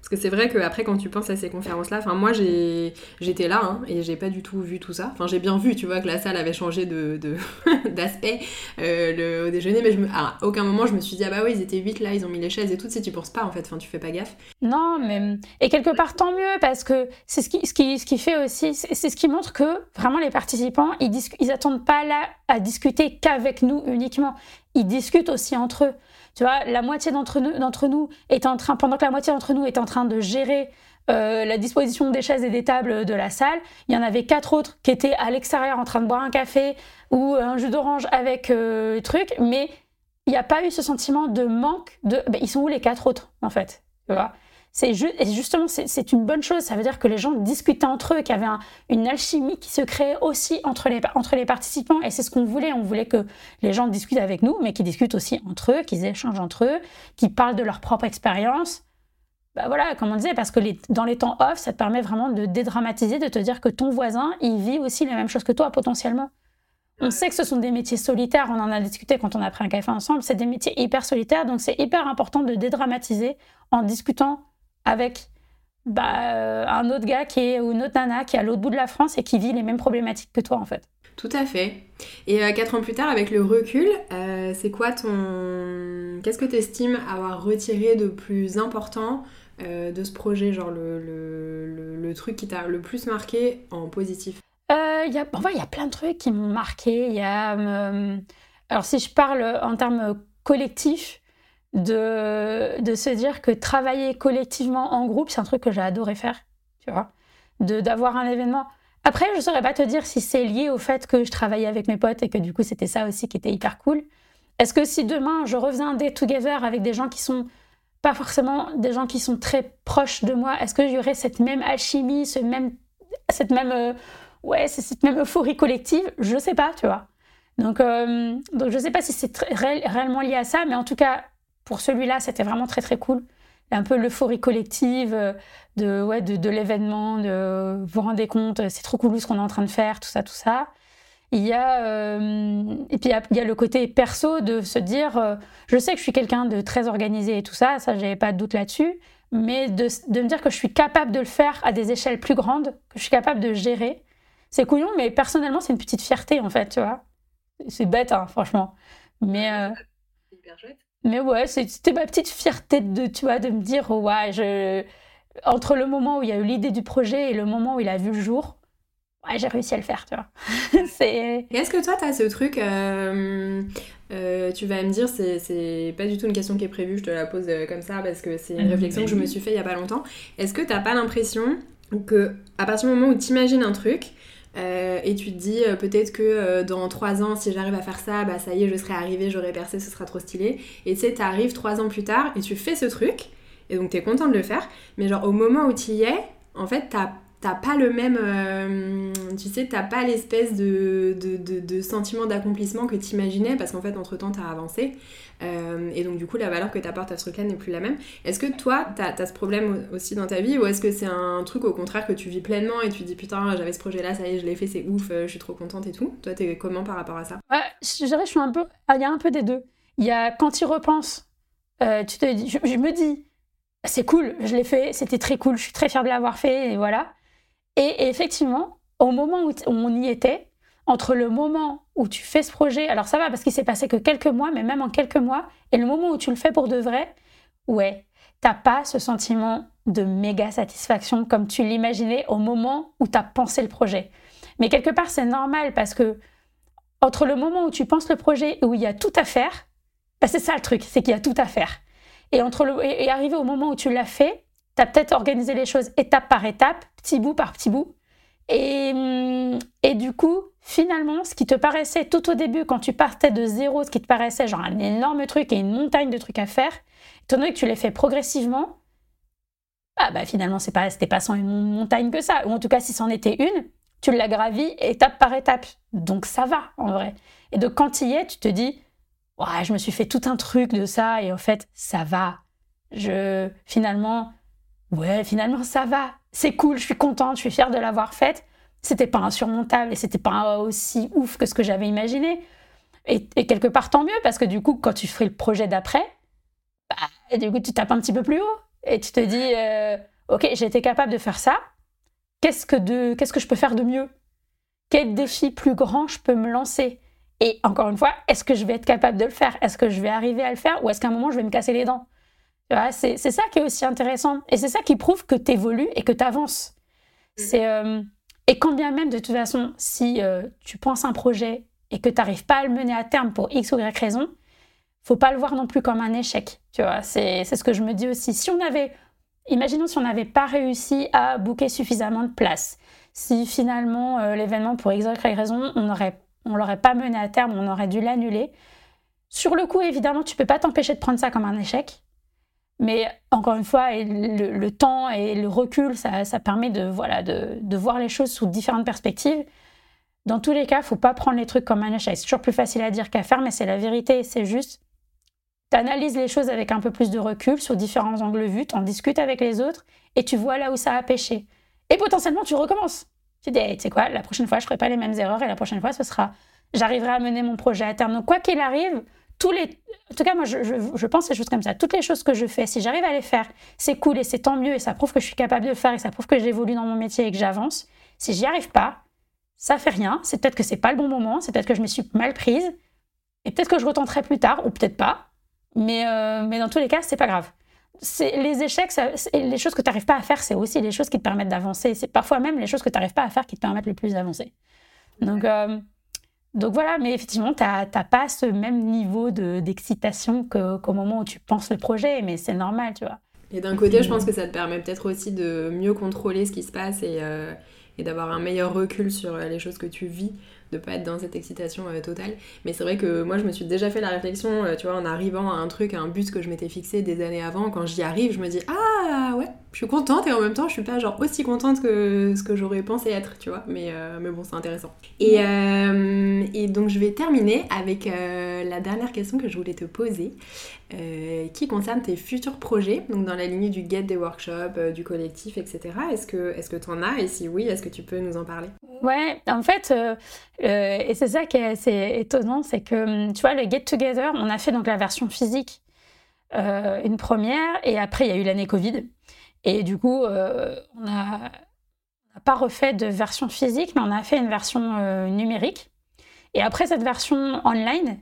Parce que c'est vrai qu'après, quand tu penses à ces conférences-là, enfin, moi, j'étais là hein, et j'ai pas du tout vu tout ça. Enfin, j'ai bien vu, tu vois, que la salle avait changé d'aspect de, euh, au déjeuner, mais je à aucun moment, je me suis dit, ah bah oui, ils étaient 8 là, ils ont mis les chaises et tout, si tu penses pas, en fait, enfin, tu fais pas gaffe. Non, mais. Et quelque part, tant mieux, parce que c'est ce qui, ce, qui, ce qui fait aussi, c'est ce qui montre que vraiment les participants, ils, ils attendent pas là à discuter qu'avec nous uniquement. Ils discutent aussi entre eux. Tu vois, la moitié d'entre nous, est en train, pendant que la moitié d'entre nous est en train de gérer euh, la disposition des chaises et des tables de la salle, il y en avait quatre autres qui étaient à l'extérieur en train de boire un café ou un jus d'orange avec euh, truc, mais il n'y a pas eu ce sentiment de manque de. Ben, ils sont où les quatre autres en fait tu vois? C'est justement c'est une bonne chose. Ça veut dire que les gens discutaient entre eux, qu'il y avait une alchimie qui se créait aussi entre les, entre les participants. Et c'est ce qu'on voulait. On voulait que les gens discutent avec nous, mais qu'ils discutent aussi entre eux, qu'ils échangent entre eux, qu'ils parlent de leur propre expérience. Bah voilà, comme on disait, parce que dans les temps off, ça te permet vraiment de dédramatiser, de te dire que ton voisin, il vit aussi la même chose que toi potentiellement. On sait que ce sont des métiers solitaires, on en a discuté quand on a pris un café ensemble, c'est des métiers hyper solitaires, donc c'est hyper important de dédramatiser en discutant avec bah, euh, un autre gars qui est, ou une autre nana qui est à l'autre bout de la France et qui vit les mêmes problématiques que toi en fait. Tout à fait. Et euh, quatre ans plus tard, avec le recul, euh, c'est quoi ton... Qu'est-ce que tu estimes avoir retiré de plus important de ce projet Genre le, le, le, truc qui t'a le plus marqué en positif? Y a, Il y a plein de trucs qui m'ont marqué. Y a... alors si je parle en termes collectifs, de, de se dire que travailler collectivement en groupe, c'est un truc que j'ai adoré faire, tu vois, d'avoir un événement. Après, je saurais pas te dire si c'est lié au fait que je travaillais avec mes potes et que du coup c'était ça aussi qui était hyper cool. Est-ce que si demain je refaisais un day together avec des gens qui sont pas forcément des gens qui sont très proches de moi, est-ce que j'aurais cette même alchimie, ce même, cette même, euh, ouais, cette même euphorie collective? Je sais pas, tu vois. Donc, euh, donc je sais pas si c'est réellement lié à ça, mais en tout cas, pour celui-là, c'était vraiment très très cool. Un peu l'euphorie collective euh, de, ouais, de, l'événement, de vous vous rendez compte, c'est trop cool ce qu'on est en train de faire, tout ça, tout ça. Il y a, euh, et puis il y, a, le côté perso de se dire, euh, je sais que je suis quelqu'un de très organisé et tout ça, ça j'avais pas de doute là-dessus, mais de, de, me dire que je suis capable de le faire à des échelles plus grandes, que je suis capable de gérer, c'est couillon, mais personnellement c'est une petite fierté en fait, tu vois. C'est bête, hein, franchement. Mais hyper chouette. Mais ouais, c'était ma petite fierté de, tu vois, de me dire, oh, ouais, je... entre le moment où il y a eu l'idée du projet et le moment où il a vu le jour, ouais, j'ai réussi à le faire, tu vois. c'est... Est-ce que toi, tu as ce truc, euh, euh, tu vas me dire, c'est, pas du tout une question qui est prévue, je te la pose euh, comme ça parce que c'est une réflexion que je me suis fait il y a pas longtemps. Est-ce que t'as pas l'impression que à partir du moment où tu imagines un truc, et tu te dis peut-être que dans trois ans, si j'arrive à faire ça, bah ça y est, je serai arrivée, j'aurai percé, ce sera trop stylé. Et tu sais, t'arrives trois ans plus tard et tu fais ce truc, et donc t'es content de le faire, mais genre au moment où tu y es, en fait, t'as t'as pas le même. Euh, tu sais, t'as pas l'espèce de, de, sentiment d'accomplissement que t'imaginais parce qu'en fait, entre temps, t'as avancé. Euh, et donc, du coup, la valeur que t'apportes à ce truc-là n'est plus la même. Est-ce que toi, t'as as ce problème aussi dans ta vie ou est-ce que c'est un truc au contraire que tu vis pleinement et tu dis putain, j'avais ce projet-là, ça y est, je l'ai fait, c'est ouf, euh, je suis trop contente et tout Toi, t'es comment par rapport à ça? Ouais, je dirais, je suis un peu. Il y a un peu des deux. Il y a quand tu repenses, tu te je me dis, c'est cool, je l'ai fait, c'était très cool, je suis très fière de l'avoir fait et voilà. Et, effectivement, au moment où on y était, entre le moment où tu fais ce projet, alors ça va parce qu'il s'est passé que quelques mois, mais même en quelques mois, et le moment où tu le fais pour de vrai, ouais, t'as pas ce sentiment de méga satisfaction comme tu l'imaginais au moment où tu as pensé le projet. Mais quelque part, c'est normal parce que entre le moment où tu penses le projet et où il y a tout à faire, bah c'est ça le truc, c'est qu'il y a tout à faire. Et, entre le, et au moment où tu l'as fait, tu as peut-être organisé les choses étape par étape, petit bout par petit bout. Et, hum, et, du coup, finalement, ce qui te paraissait tout au début, quand tu partais de zéro, ce qui te paraissait genre un énorme truc et une montagne de trucs à faire, étant donné que tu les fais progressivement, ah bah finalement, c'est pas, pas sans une montagne que ça. Ou en tout cas, si c'en était une, tu l'as gravi étape par étape. Donc ça va, en vrai. Et donc quand tu y es, tu te dis, ouais, je me suis fait tout un truc de ça, et en fait, ça va. Je, finalement, ouais, finalement, ça va. C'est cool, je suis contente, je suis fière de l'avoir faite. C'était pas insurmontable et c'était pas aussi ouf que ce que j'avais imaginé. Et, quelque part, tant mieux, parce que du coup, quand tu ferais le projet d'après, bah, du coup, tu tapes un petit peu plus haut et tu te dis, euh, ok, j'ai été capable de faire ça. Qu'est-ce que, de, qu'est-ce que je peux faire de mieux? Quel défi plus grand je peux me lancer? Et encore une fois, est-ce que je vais être capable de le faire? Est-ce que je vais arriver à le faire? Ou est-ce qu'à un moment, je vais me casser les dents? C'est ça qui est aussi intéressant. Et c'est ça qui prouve que tu évolues et que tu avances. Mm. Euh, et quand bien même, de toute façon, si euh, tu penses un projet et que tu n'arrives pas à le mener à terme pour X ou Y raison, faut pas le voir non plus comme un échec. Tu vois, c'est ce que je me dis aussi. Si on avait, imaginons si on n'avait pas réussi à booker suffisamment de places, si finalement euh, l'événement pour X ou Y raison, on aurait, on l'aurait pas mené à terme, on aurait dû l'annuler. Sur le coup, évidemment, tu peux pas t'empêcher de prendre ça comme un échec. Mais encore une fois, le, temps et le recul, ça, permet de, voilà, de, voir les choses sous différentes perspectives. Dans tous les cas, il faut pas prendre les trucs comme un échec. C'est toujours plus facile à dire qu'à faire, mais c'est la vérité. C'est juste, tu analyses les choses avec un peu plus de recul sur différents angles vus, tu en discutes avec les autres et tu vois là où ça a pêché. Et potentiellement, tu recommences. Tu dis, tu sais quoi, la prochaine fois, je ferai pas les mêmes erreurs et la prochaine fois, ce sera, j'arriverai à mener mon projet à terme. Donc, quoi qu'il arrive, les, en tout cas, moi, je, pense ces choses comme ça. Toutes les choses que je fais, si j'arrive à les faire, c'est cool et c'est tant mieux et ça prouve que je suis capable de le faire et ça prouve que j'évolue dans mon métier et que j'avance. Si j'y arrive pas, ça fait rien. C'est peut-être que c'est pas le bon moment, c'est peut-être que je me suis mal prise et peut-être que je retenterai plus tard ou peut-être pas. Mais, euh, dans tous les cas, c'est pas grave. Les échecs, les choses que tu n'arrives pas à faire, c'est aussi les choses qui te permettent d'avancer. C'est parfois même les choses que tu n'arrives pas à faire qui te permettent le plus d'avancer. Donc, euh, donc voilà, mais effectivement, tu n'as pas ce même niveau d'excitation qu'au moment où tu penses le projet, mais c'est normal, tu vois. Et d'un côté, je pense que ça te permet peut-être aussi de mieux contrôler ce qui se passe et, euh, et d'avoir un meilleur recul sur les choses que tu vis de pas être dans cette excitation euh, totale. Mais c'est vrai que moi, je me suis déjà fait la réflexion, euh, tu vois, en arrivant à un truc, à un but que je m'étais fixé des années avant, quand j'y arrive, je me dis ah ouais, je suis contente et en même temps, je suis pas genre aussi contente que ce que j'aurais pensé être, tu vois. Mais, euh, mais bon, c'est intéressant. Et, et, donc, je vais terminer avec la dernière question que je voulais te poser. qui concerne tes futurs projets, donc dans la lignée du get des workshops, du collectif, etc. Est-ce que est-ce que tu en as? Et si oui, est-ce que tu peux nous en parler? Ouais, en fait, euh, et c'est ça qui est assez étonnant, c'est que, hum, tu vois, le Get Together, on a fait donc la version physique, euh, une première, et après, il y a eu l'année Covid. Et du coup, euh, on n'a pas refait de version physique, mais on a fait une version numérique. Et après cette version online,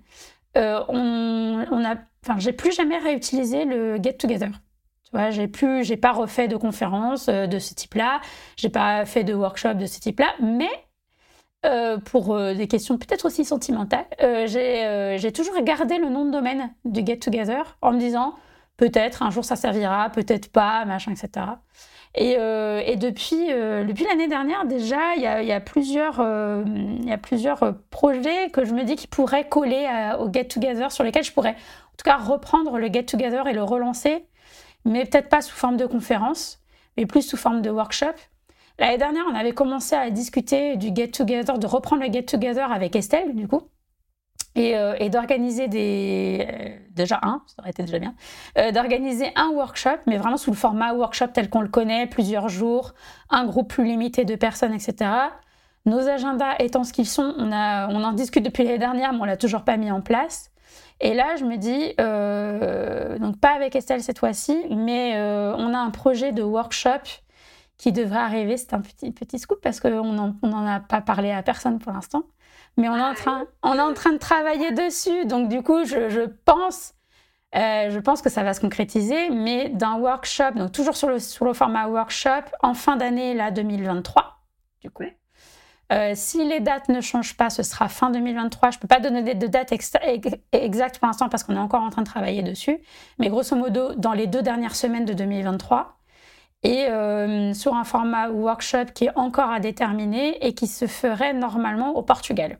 on, on, a enfin, j'ai plus jamais réutilisé le get together. Tu vois, j'ai plus, j'ai pas refait de conférences euh, de ce type-là, j'ai pas fait de workshop de ce type-là, mais euh, pour euh, des questions peut-être aussi sentimentales, j'ai toujours gardé le nom de domaine du get together en me disant peut-être un jour ça servira, peut-être pas, machin, etc. Et, et depuis, depuis l'année dernière, déjà, il y a, plusieurs, plusieurs projets que je me dis qui pourraient coller au Get Together, sur lesquels je pourrais en tout cas reprendre le Get Together et le relancer mais peut-être pas sous forme de conférence, mais plus sous forme de workshop. L'année dernière, on avait commencé à discuter du get-together, de reprendre le get-together avec Estelle, du coup, et, euh, d'organiser des... Euh, déjà un, ça aurait été déjà bien, euh, d'organiser un workshop, mais vraiment sous le format workshop tel qu'on le connaît, plusieurs jours, un groupe plus limité de personnes, etc. Nos agendas étant ce qu'ils sont, on, en discute depuis l'année dernière, mais on l'a toujours pas mis en place. Et là, je me dis, donc pas avec Estelle cette fois-ci, mais on a un projet de workshop qui devrait arriver. C'est un petit scoop parce qu'on n'en a pas parlé à personne pour l'instant. Mais on est, en train, on est en train de travailler dessus. Donc du coup, je, pense, euh, je pense que ça va se concrétiser, mais d'un workshop, donc toujours sur le, sur le format workshop, en fin d'année, là, 2023, du coup. Euh, si les dates ne changent pas, ce sera fin 2023. Je ne peux pas donner de date exacte pour l'instant parce qu'on est encore en train de travailler dessus. Mais grosso modo, dans les deux dernières semaines de 2023. Et euh, sur un format workshop qui est encore à déterminer et qui se ferait normalement au Portugal.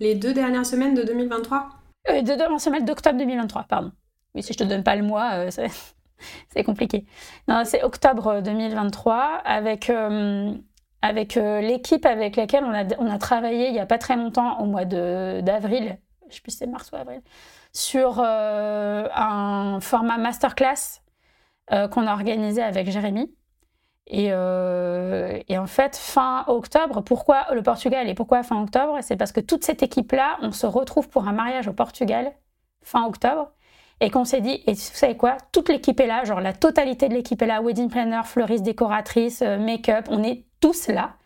Les deux dernières semaines de 2023 euh, Deux dernières semaines d'octobre 2023, pardon. Oui, si je te donne pas le mois, euh, c'est compliqué. Non, c'est octobre 2023 avec avec euh, l'équipe avec laquelle on a, on a travaillé il n'y a pas très longtemps, au mois d'avril, je ne sais plus si c'est mars ou avril, sur euh, un format masterclass euh, qu'on a organisé avec Jérémy. Et, et, en fait, fin octobre, pourquoi le Portugal et pourquoi fin octobre? C'est parce que toute cette équipe-là, on se retrouve pour un mariage au Portugal fin octobre. Et qu'on s'est dit, et vous savez quoi, toute l'équipe est là, genre la totalité de l'équipe est là, wedding planner, fleuriste, décoratrice, make-up, on est tous là,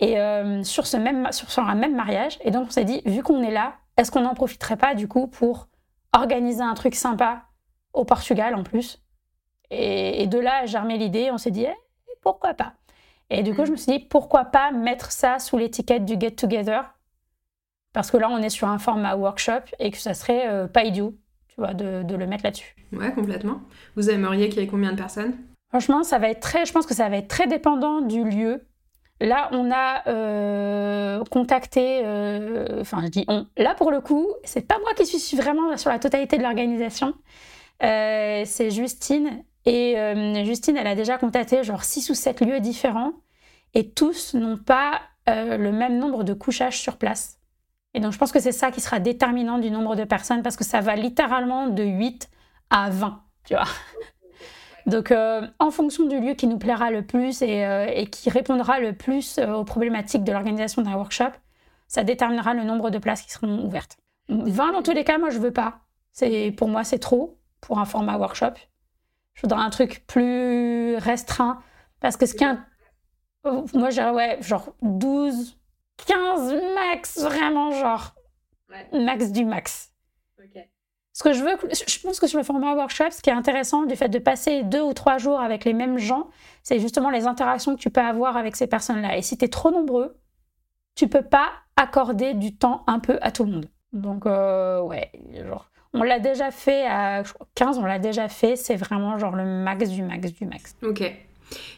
et euh, sur, ce même, sur, un même mariage. Et donc on s'est dit, vu qu'on est là, est-ce qu'on n'en profiterait pas du coup pour organiser un truc sympa au Portugal en plus? Et, de là a germé l'idée, on s'est dit, eh, pourquoi pas Et du coup, je me suis dit, pourquoi pas mettre ça sous l'étiquette du Get Together? Parce que là, on est sur un format workshop et que ça serait euh, pas idiot, tu vois, de, de le mettre là-dessus. Ouais, complètement. Vous aimeriez qu'il y ait combien de personnes? Franchement, ça va être très, je pense que ça va être très dépendant du lieu. Là, on a euh, contacté, euh, enfin, je dis on. Là, pour le coup, c'est pas moi qui suis vraiment sur la totalité de l'organisation. Euh, c'est Justine. Et Justine, elle a déjà contacté genre 6 ou 7 lieux différents. Et tous n'ont pas le même nombre de couchages sur place. Et donc, je pense que c'est ça qui sera déterminant du nombre de personnes parce que ça va littéralement de 8 à 20, tu vois. Donc, euh, en fonction du lieu qui nous plaira le plus et, euh, qui répondra le plus euh, aux problématiques de l'organisation d'un workshop, ça déterminera le nombre de places qui seront ouvertes. 20 dans tous les cas, moi je veux pas. C'est pour moi c'est trop pour un format workshop. Je voudrais un truc plus restreint parce que ce qui est moi j'irais ouais, genre 12 15 max vraiment genre max du max. OK. Ce que je veux, je pense que sur le format workshop, ce qui est intéressant du fait de passer deux ou trois jours avec les mêmes gens, c'est justement les interactions que tu peux avoir avec ces personnes-là. Et si tu es trop nombreux, tu peux pas accorder du temps un peu à tout le monde. Donc, euh, ouais, genre, on l'a déjà fait à 15, on l'a déjà fait, c'est vraiment genre le max du max du max. Ok.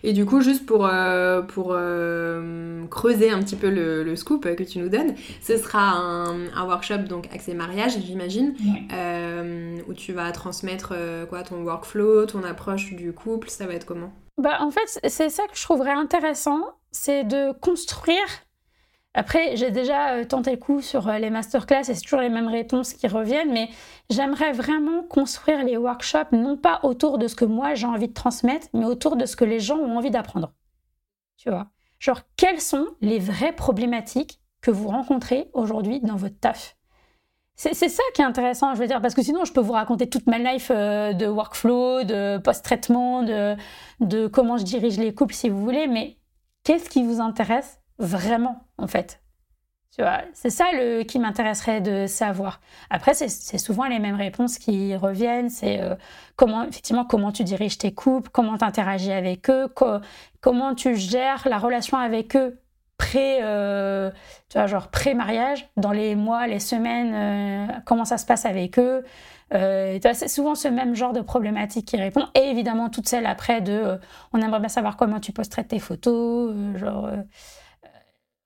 Et du coup, juste pour, euh, pour euh, creuser un petit peu le, scoop que tu nous donnes, ce sera un, workshop donc accès mariage, j'imagine, euh, où tu vas transmettre quoi, ton workflow, ton approche du couple, ça va être comment? Bah, En fait, c'est ça que je trouverais intéressant, c'est de construire après, j'ai déjà euh, tenté le coup sur euh, les masterclass et c'est toujours les mêmes réponses qui reviennent, mais j'aimerais vraiment construire les workshops non pas autour de ce que moi j'ai envie de transmettre, mais autour de ce que les gens ont envie d'apprendre. Tu vois? Genre, quelles sont les vraies problématiques que vous rencontrez aujourd'hui dans votre taf? C'est ça qui est intéressant, je veux dire, parce que sinon, je peux vous raconter toute ma life euh, de workflow, de post-traitement, de, de comment je dirige les couples, si vous voulez, mais qu'est-ce qui vous intéresse vraiment, en fait. Tu vois, c'est ça le, qui m'intéresserait de savoir. Après, c'est souvent les mêmes réponses qui reviennent. C'est euh, comment, effectivement, comment tu diriges tes couples, comment tu interagis avec eux, comment tu gères la relation avec eux pré, euh, tu vois, genre pré-mariage, dans les mois, les semaines, euh, comment ça se passe avec eux. c'est souvent ce même genre de problématique qui répond. Et évidemment, toutes celles après de on aimerait bien savoir comment tu posterais tes photos, genre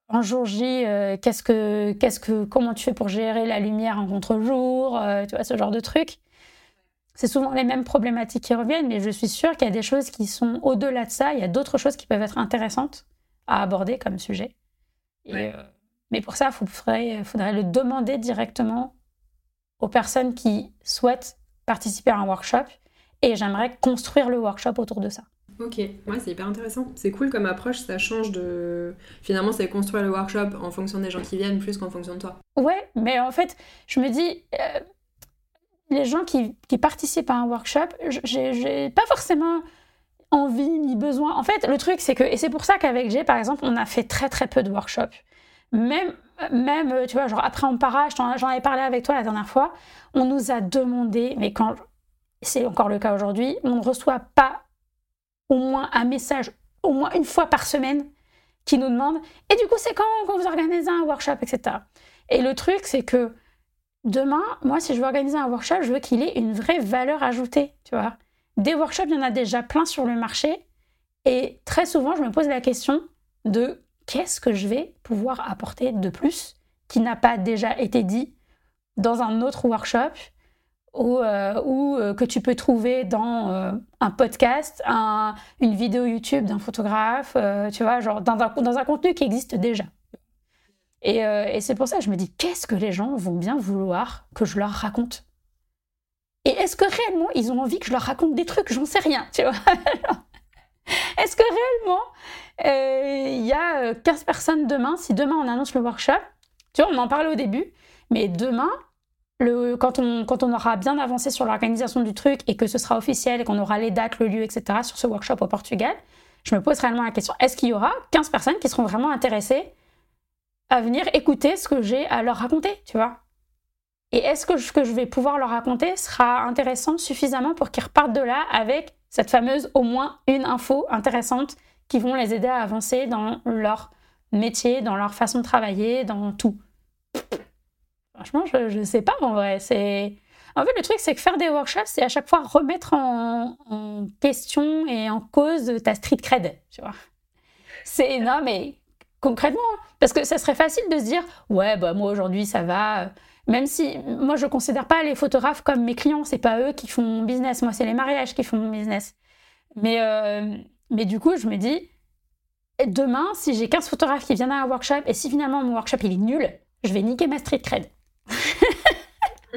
en jour J, euh, qu'est-ce que, qu'est-ce que, comment tu fais pour gérer la lumière en contre-jour, euh, tu vois, ce genre de trucs. C'est souvent les mêmes problématiques qui reviennent, mais je suis sûre qu'il y a des choses qui sont au-delà de ça. Il y a d'autres choses qui peuvent être intéressantes à aborder comme sujet. Euh, mais pour ça, il faudrait, faudrait le demander directement aux personnes qui souhaitent participer à un workshop. Et j'aimerais construire le workshop autour de ça. Ok, ouais, c'est hyper intéressant. C'est cool comme approche, ça change de. Finalement, c'est construire le workshop en fonction des gens qui viennent plus qu'en fonction de toi. Ouais, mais en fait, je me dis, euh, les gens qui, qui, participent à un workshop, j'ai pas forcément envie ni besoin. En fait, le truc, c'est que. Et c'est pour ça qu'avec G, par exemple, on a fait très très peu de workshops. Même, même tu vois, genre après en para, j'en avais parlé avec toi la dernière fois, on nous a demandé, mais quand. C'est encore le cas aujourd'hui, on ne reçoit pas au moins un message, au moins une fois par semaine, qui nous demande Et du coup, c'est quand qu'on vous organise un workshop, etc. Et le truc, c'est que demain, moi, si je veux organiser un workshop, je veux qu'il ait une vraie valeur ajoutée, tu vois. Des workshops, il y en a déjà plein sur le marché. Et très souvent, je me pose la question de qu'est-ce que je vais pouvoir apporter de plus qui n'a pas déjà été dit dans un autre workshop? Ou, euh, ou euh, que tu peux trouver dans euh, un podcast, une vidéo YouTube d'un photographe, tu vois, genre dans un, contenu qui existe déjà. Et, et c'est pour ça que je me dis, qu'est-ce que les gens vont bien vouloir que je leur raconte? Et est-ce que réellement ils ont envie que je leur raconte des trucs? J'en sais rien, tu vois. est-ce que réellement il y a 15 personnes demain, si demain on annonce le workshop, tu vois, on en parlait au début, mais demain, quand, on, quand on aura bien avancé sur l'organisation du truc et que ce sera officiel et qu'on aura les dates, le lieu, etc. sur ce workshop au Portugal, je me pose réellement la question, est-ce qu'il y aura 15 personnes qui seront vraiment intéressées à venir écouter ce que j'ai à leur raconter, tu vois? Et est-ce que ce que je vais pouvoir leur raconter sera intéressant suffisamment pour qu'ils repartent de là avec cette fameuse au moins une info intéressante qui vont les aider à avancer dans leur métier, dans leur façon de travailler, dans tout? Franchement, je ne sais pas en vrai. C'est... En fait, le truc, c'est que faire des workshops, c'est à chaque fois remettre en, question et en cause ta street cred, tu vois. C'est, non, mais concrètement, parce que ça serait facile de se dire, ouais, bah moi aujourd'hui ça va. Même si moi je considère pas les photographes comme mes clients, c'est pas eux qui font mon business, moi c'est les mariages qui font mon business. Mais, euh, mais du coup, je me dis, demain, si j'ai 15 photographes qui viennent à un workshop et si finalement mon workshop il est nul, je vais niquer ma street cred.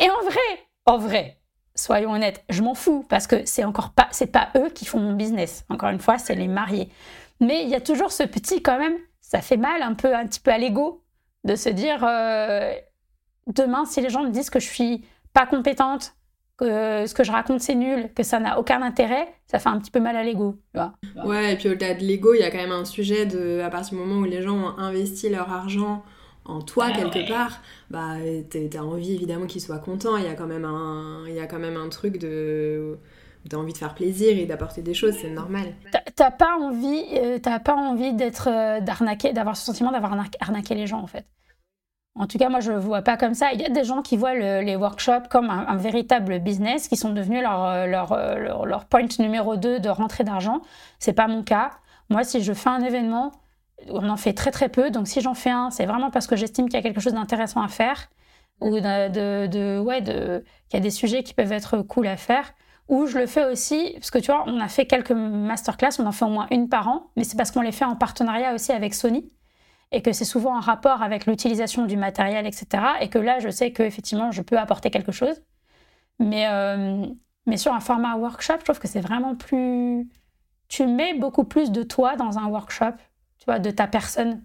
Et en vrai, en vrai, soyons honnêtes, je m'en fous parce que c'est encore pas, c'est pas eux qui font mon business. Encore une fois, c'est les mariés. Mais il y a toujours ce petit quand même, ça fait mal un peu, un petit peu à l'ego de se dire euh, demain si les gens me disent que je suis pas compétente, que ce que je raconte c'est nul, que ça n'a aucun intérêt, ça fait un petit peu mal à l'ego. Ouais, et puis au-delà de l'ego, il y a quand même un sujet de à partir du moment où les gens ont investi leur argent en toi ah quelque part, bah t'as envie évidemment qu'il soit content. Il y a quand même un, il y a quand même un truc de t'as envie de faire plaisir et d'apporter des choses, c'est normal. T'as pas envie, euh, t'as pas envie d'être euh, d'arnaquer, d'avoir ce sentiment d'avoir arnaqué les gens en fait. En tout cas, moi je le vois pas comme ça. Il y a des gens qui voient les workshops comme un, véritable business, qui sont devenus leur, euh, leur, leur, leur point numéro 2 de rentrée d'argent. C'est pas mon cas. Moi, si je fais un événement, on en fait très très peu. Donc si j'en fais un, c'est vraiment parce que j'estime qu'il y a quelque chose d'intéressant à faire ou de, ouais, qu'il y a des sujets qui peuvent être cool à faire. Ou je le fais aussi, parce que tu vois, on a fait quelques masterclass, on en fait au moins une par an, mais c'est parce qu'on les fait en partenariat aussi avec Sony et que c'est souvent en rapport avec l'utilisation du matériel, etc. Et que là, je sais qu'effectivement, je peux apporter quelque chose. Mais, euh, mais sur un format workshop, je trouve que c'est vraiment plus... Tu mets beaucoup plus de toi dans un workshop tu vois, de ta personne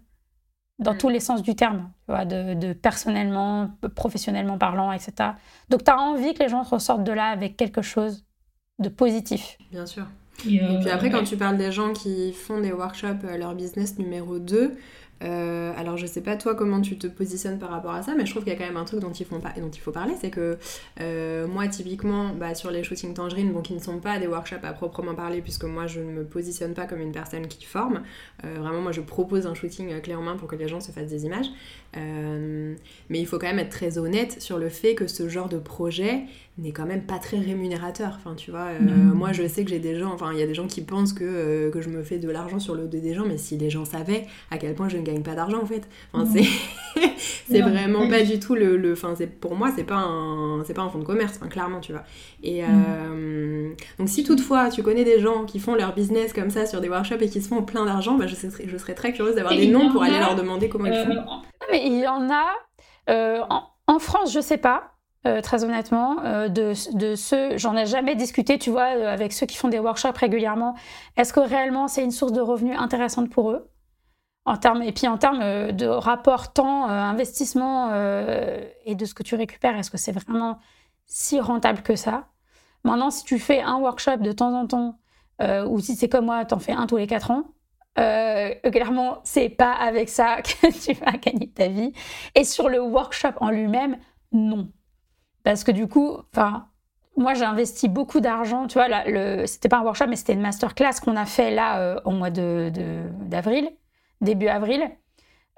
dans mm. tous les sens du terme, tu vois, de, personnellement, professionnellement parlant, etc. Donc, tu as envie que les gens ressortent de là avec quelque chose de positif. Bien sûr. Et, puis après, quand tu parles des gens qui font des workshops, euh, leur business numéro 2, Euh, alors je sais pas toi comment tu te positionnes par rapport à ça, mais je trouve qu'il y a quand même un truc dont il faut, dont il faut parler, c'est que euh, moi typiquement bah, sur les shootings tangerines, bon qui ne sont pas des workshops à proprement parler, puisque moi je ne me positionne pas comme une personne qui forme, euh, vraiment moi je propose un shooting clé en main pour que les gens se fassent des images, mais il faut quand même être très honnête sur le fait que ce genre de projet n'est quand même pas très rémunérateur. Enfin, tu vois, mm. moi je sais que j'ai des gens, enfin, il y a des gens qui pensent que, que je me fais de l'argent sur le dos des gens, mais si les gens savaient à quel point je ne gagne pas d'argent en fait. Enfin, c'est vraiment pas du tout le. le enfin, pour moi, c'est pas, un, pas un fonds de commerce, enfin, clairement, tu vois. Et euh, donc, si toutefois tu connais des gens qui font leur business comme ça sur des workshops et qui se font plein d'argent, bah, je, serais, je serais très curieuse d'avoir des noms pour aller leur demander comment ils euh, font. Mais il y en a. Euh, en, France, je sais pas. Très honnêtement, de, de, ceux, j'en ai jamais discuté, tu vois, avec ceux qui font des workshops régulièrement. Est-ce que réellement c'est une source de revenus intéressante pour eux? En termes, et puis en termes euh, de rapport temps, euh, investissement euh, et de ce que tu récupères, est-ce que c'est vraiment si rentable que ça? Maintenant, si tu fais un workshop de temps en temps, ou si c'est comme moi, tu en fais un tous les quatre ans, clairement, c'est pas avec ça que tu vas gagner ta vie. Et sur le workshop en lui-même, non. Parce que du coup, enfin, moi j'ai investi beaucoup d'argent, tu vois, c'était pas un workshop, mais c'était une masterclass qu'on a fait là au mois de, d'avril début avril,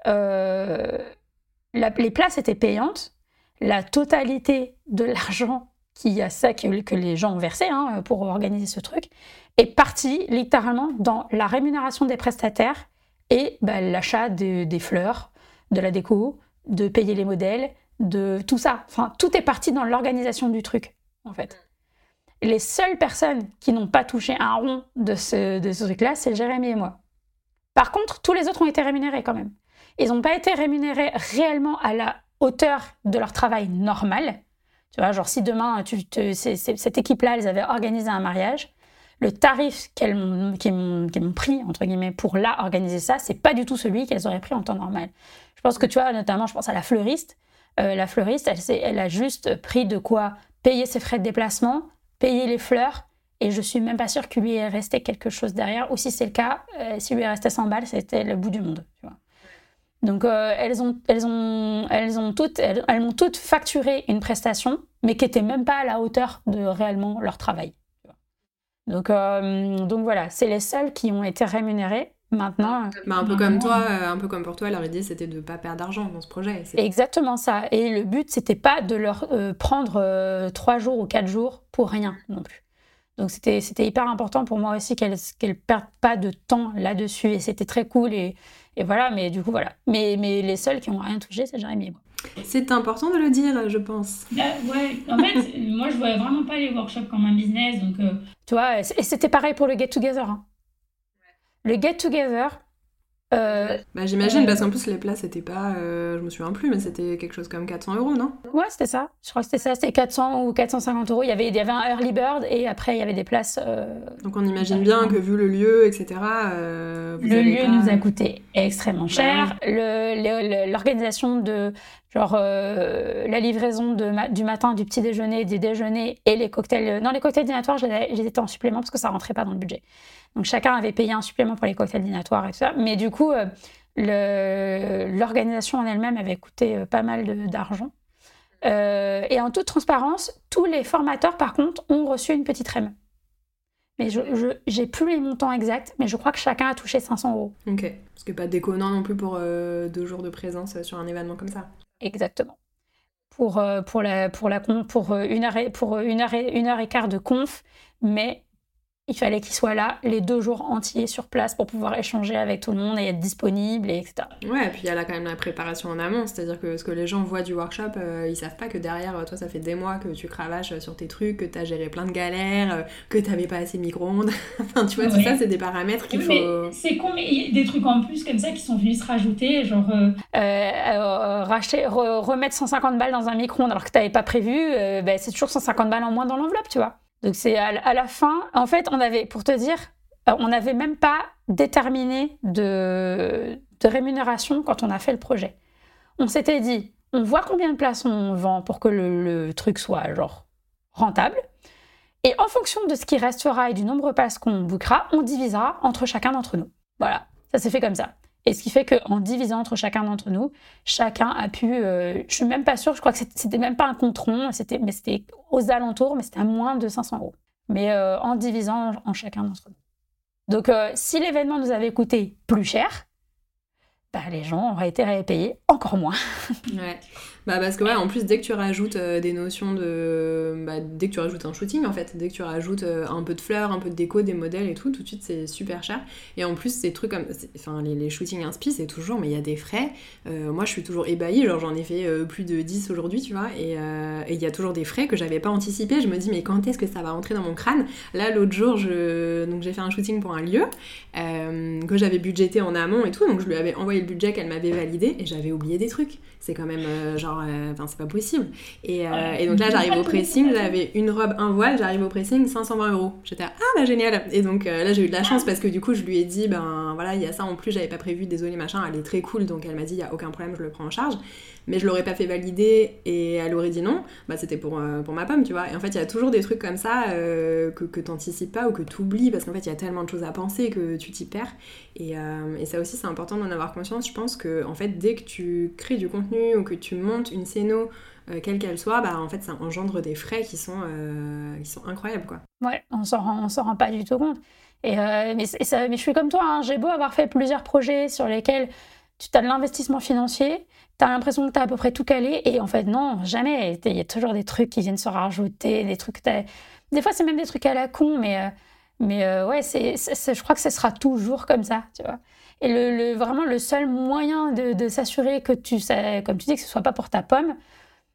euh, les places étaient payantes. La totalité de l'argent qui a ça que, les gens ont versé hein, pour organiser ce truc est partie littéralement dans la rémunération des prestataires et bah, l'achat des fleurs, de la déco, de payer les modèles, de tout ça. Enfin, tout est parti dans l'organisation du truc, en fait. Les seules personnes qui n'ont pas touché un rond de ce, de ce truc-là, c'est Jérémy et moi. Par contre, tous les autres ont été rémunérés quand même. Ils n'ont pas été rémunérés réellement à la hauteur de leur travail normal. Tu vois, genre si demain, tu, cette équipe-là, ils avaient organisé un mariage, le tarif qu'elles m'ont pris, entre guillemets, pour là organiser ça, c'est pas du tout celui qu'elles auraient pris en temps normal. Je pense que tu vois, notamment, je pense à la fleuriste. Euh, la fleuriste, elle, a juste pris de quoi payer ses frais de déplacement, payer les fleurs, et je suis même pas sûre qu'il lui est resté quelque chose derrière. Ou si c'est le cas, euh, s'il lui est resté 100 balles, c'était le bout du monde. Donc euh, elles, ont, elles, ont, elles, ont toutes, elles, m'ont toutes facturé une prestation, mais qui n'était même pas à la hauteur de réellement leur travail. Donc, euh, donc voilà, c'est les seuls qui ont été rémunérés. Maintenant, bah, un peu comme toi, un peu comme pour toi, leur idée c'était de ne pas perdre d'argent dans ce projet. Exactement ça. Et le but c'était pas de leur prendre trois jours ou quatre jours pour rien non plus. Donc c'était hyper important pour moi aussi qu'elle ne perdent pas de temps là-dessus et c'était très cool et, et, voilà, mais du coup voilà. Mais, mais les seuls qui n'ont rien touché, c'est Jérémy et moi. C'est important de le dire, je pense. Bah, ouais, en fait, moi je vois vraiment pas les workshops comme un business, donc. Euh, tu vois, et c'était pareil pour le get together. Hein. Le get together, euh, bah, J'imagine, parce qu'en plus, les places, c'était pas. Euh, je me souviens plus, mais c'était quelque chose comme 400 euros, non? Ouais, c'était ça. Je crois que c'était ça. C'était 400 ou 450 euros. Il y, avait, il y avait un early bird et après, il y avait des places. Euh, Donc, on imagine bien que vu le lieu, etc. le lieu nous a coûté extrêmement bah cher. L'organisation de. Genre, la livraison de du matin, du petit déjeuner, du déjeuner et les cocktails. Non, les cocktails dînatoires, j'étais en supplément parce que ça rentrait pas dans le budget. Donc chacun avait payé un supplément pour les cocktails dînatoires et tout ça. Mais du coup, euh, l'organisation en elle-même avait coûté euh, pas mal d'argent. Euh, et en toute transparence, tous les formateurs, par contre, ont reçu une petite REM. Mais je j'ai plus les montants exacts, mais je crois que chacun a touché 500 euros. Ok, ce qui n'est pas déconnant non plus pour deux jours de présence sur un événement comme ça. Exactement. Pour, pour, la, pour, la, pour, une, heure pour une, heure et, une heure et quart de conf, mais il fallait qu'il soit là les deux jours entiers sur place pour pouvoir échanger avec tout le monde et être disponible, et etc. Ouais, et puis il y a là quand même la préparation en amont, c'est-à-dire que ce que les gens voient du workshop, euh, ils savent pas que derrière, toi, ça fait des mois que tu cravaches sur tes trucs, que tu as géré plein de galères, euh, que tu n'avais pas assez de micro-ondes. enfin, tu vois, tout ça, c'est des paramètres qu'il faut. C'est con, mais il y a des trucs en plus comme ça qui sont venus se rajouter, genre. Euh, racheter, remettre 150 balles dans un micro-ondes alors que tu n'avais pas prévu, ben, c'est toujours 150 balles en moins dans l'enveloppe, tu vois. Donc c'est à, la fin, en fait, on avait, pour te dire, euh, on n'avait même pas déterminé de, rémunération quand on a fait le projet. On s'était dit, on voit combien de places on vend pour que le, truc soit genre rentable. Et en fonction de ce qui restera et du nombre de places qu'on bouquera, on divisera entre chacun d'entre nous. Voilà, ça s'est fait comme ça. Et ce qui fait qu'en divisant entre chacun d'entre nous, chacun a pu. Euh, je suis même pas sûre, je crois que c'était même pas un compte rond, mais c'était aux alentours, mais c'était à moins de 500 euros. Mais euh, en divisant en, chacun d'entre nous. Donc, euh, si l'événement nous avait coûté plus cher, bah, les gens auraient été payés encore moins. ouais. Bah parce que ouais, en plus dès que tu rajoutes euh, des notions de... Bah, dès que tu rajoutes un shooting en fait, dès que tu rajoutes euh, un peu de fleurs, un peu de déco, des modèles et tout, tout de suite c'est super cher. Et en plus ces trucs comme... Enfin les, les shootings inspi c'est toujours, mais il y a des frais. Euh, moi je suis toujours ébahie, genre j'en ai fait plus de 10 aujourd'hui tu vois, et il y a toujours des frais que j'avais pas anticipé. Je me dis mais quand est-ce que ça va rentrer dans mon crâne? Là l'autre jour je... donc j'ai fait un shooting pour un lieu que j'avais budgété en amont et tout, donc je lui avais envoyé le budget qu'elle m'avait validé et j'avais oublié des trucs. C'est quand même genre euh, enfin, c'est pas possible. Et, euh, et, donc là, j'arrive au pressing, j'avais une robe, un voile, j'arrive au pressing, 520 euros. J'étais ah bah génial. Et donc euh, là, j'ai eu de la chance parce que du coup, je lui ai dit, ben voilà, il y a ça en plus, j'avais pas prévu, désolé machin, elle est très cool, donc elle m'a dit, il y a aucun problème, je le prends en charge mais je l'aurais pas fait valider et elle aurait dit non, bah c'était pour, pour ma pomme, tu vois. Et en fait, il y a toujours des trucs comme ça que, que t'anticipes pas ou que t'oublies parce qu'en fait, il y a tellement de choses à penser que tu t'y perds. Et, et, ça aussi, c'est important d'en avoir conscience. Je pense que, en fait, dès que tu crées du contenu ou que tu montes une scéno euh, quelle qu'elle soit, bah, en fait, ça engendre des frais qui sont, euh, qui sont incroyables. Quoi. Ouais, on s'en rend, s'en rend pas du tout compte. Et, euh, mais, mais, je suis comme toi, hein. j'ai beau avoir fait plusieurs projets sur lesquels tu as de l'investissement financier, tu as l'impression que tu as à peu près tout calé, et en fait, non, jamais. Il y a toujours des trucs qui viennent se rajouter, des trucs. Des fois, c'est même des trucs à la con, mais, mais ouais, c'est, je crois que ce sera toujours comme ça, tu vois. Et le, vraiment, le seul moyen de, s'assurer que tu, comme tu dis, que ce soit pas pour ta pomme,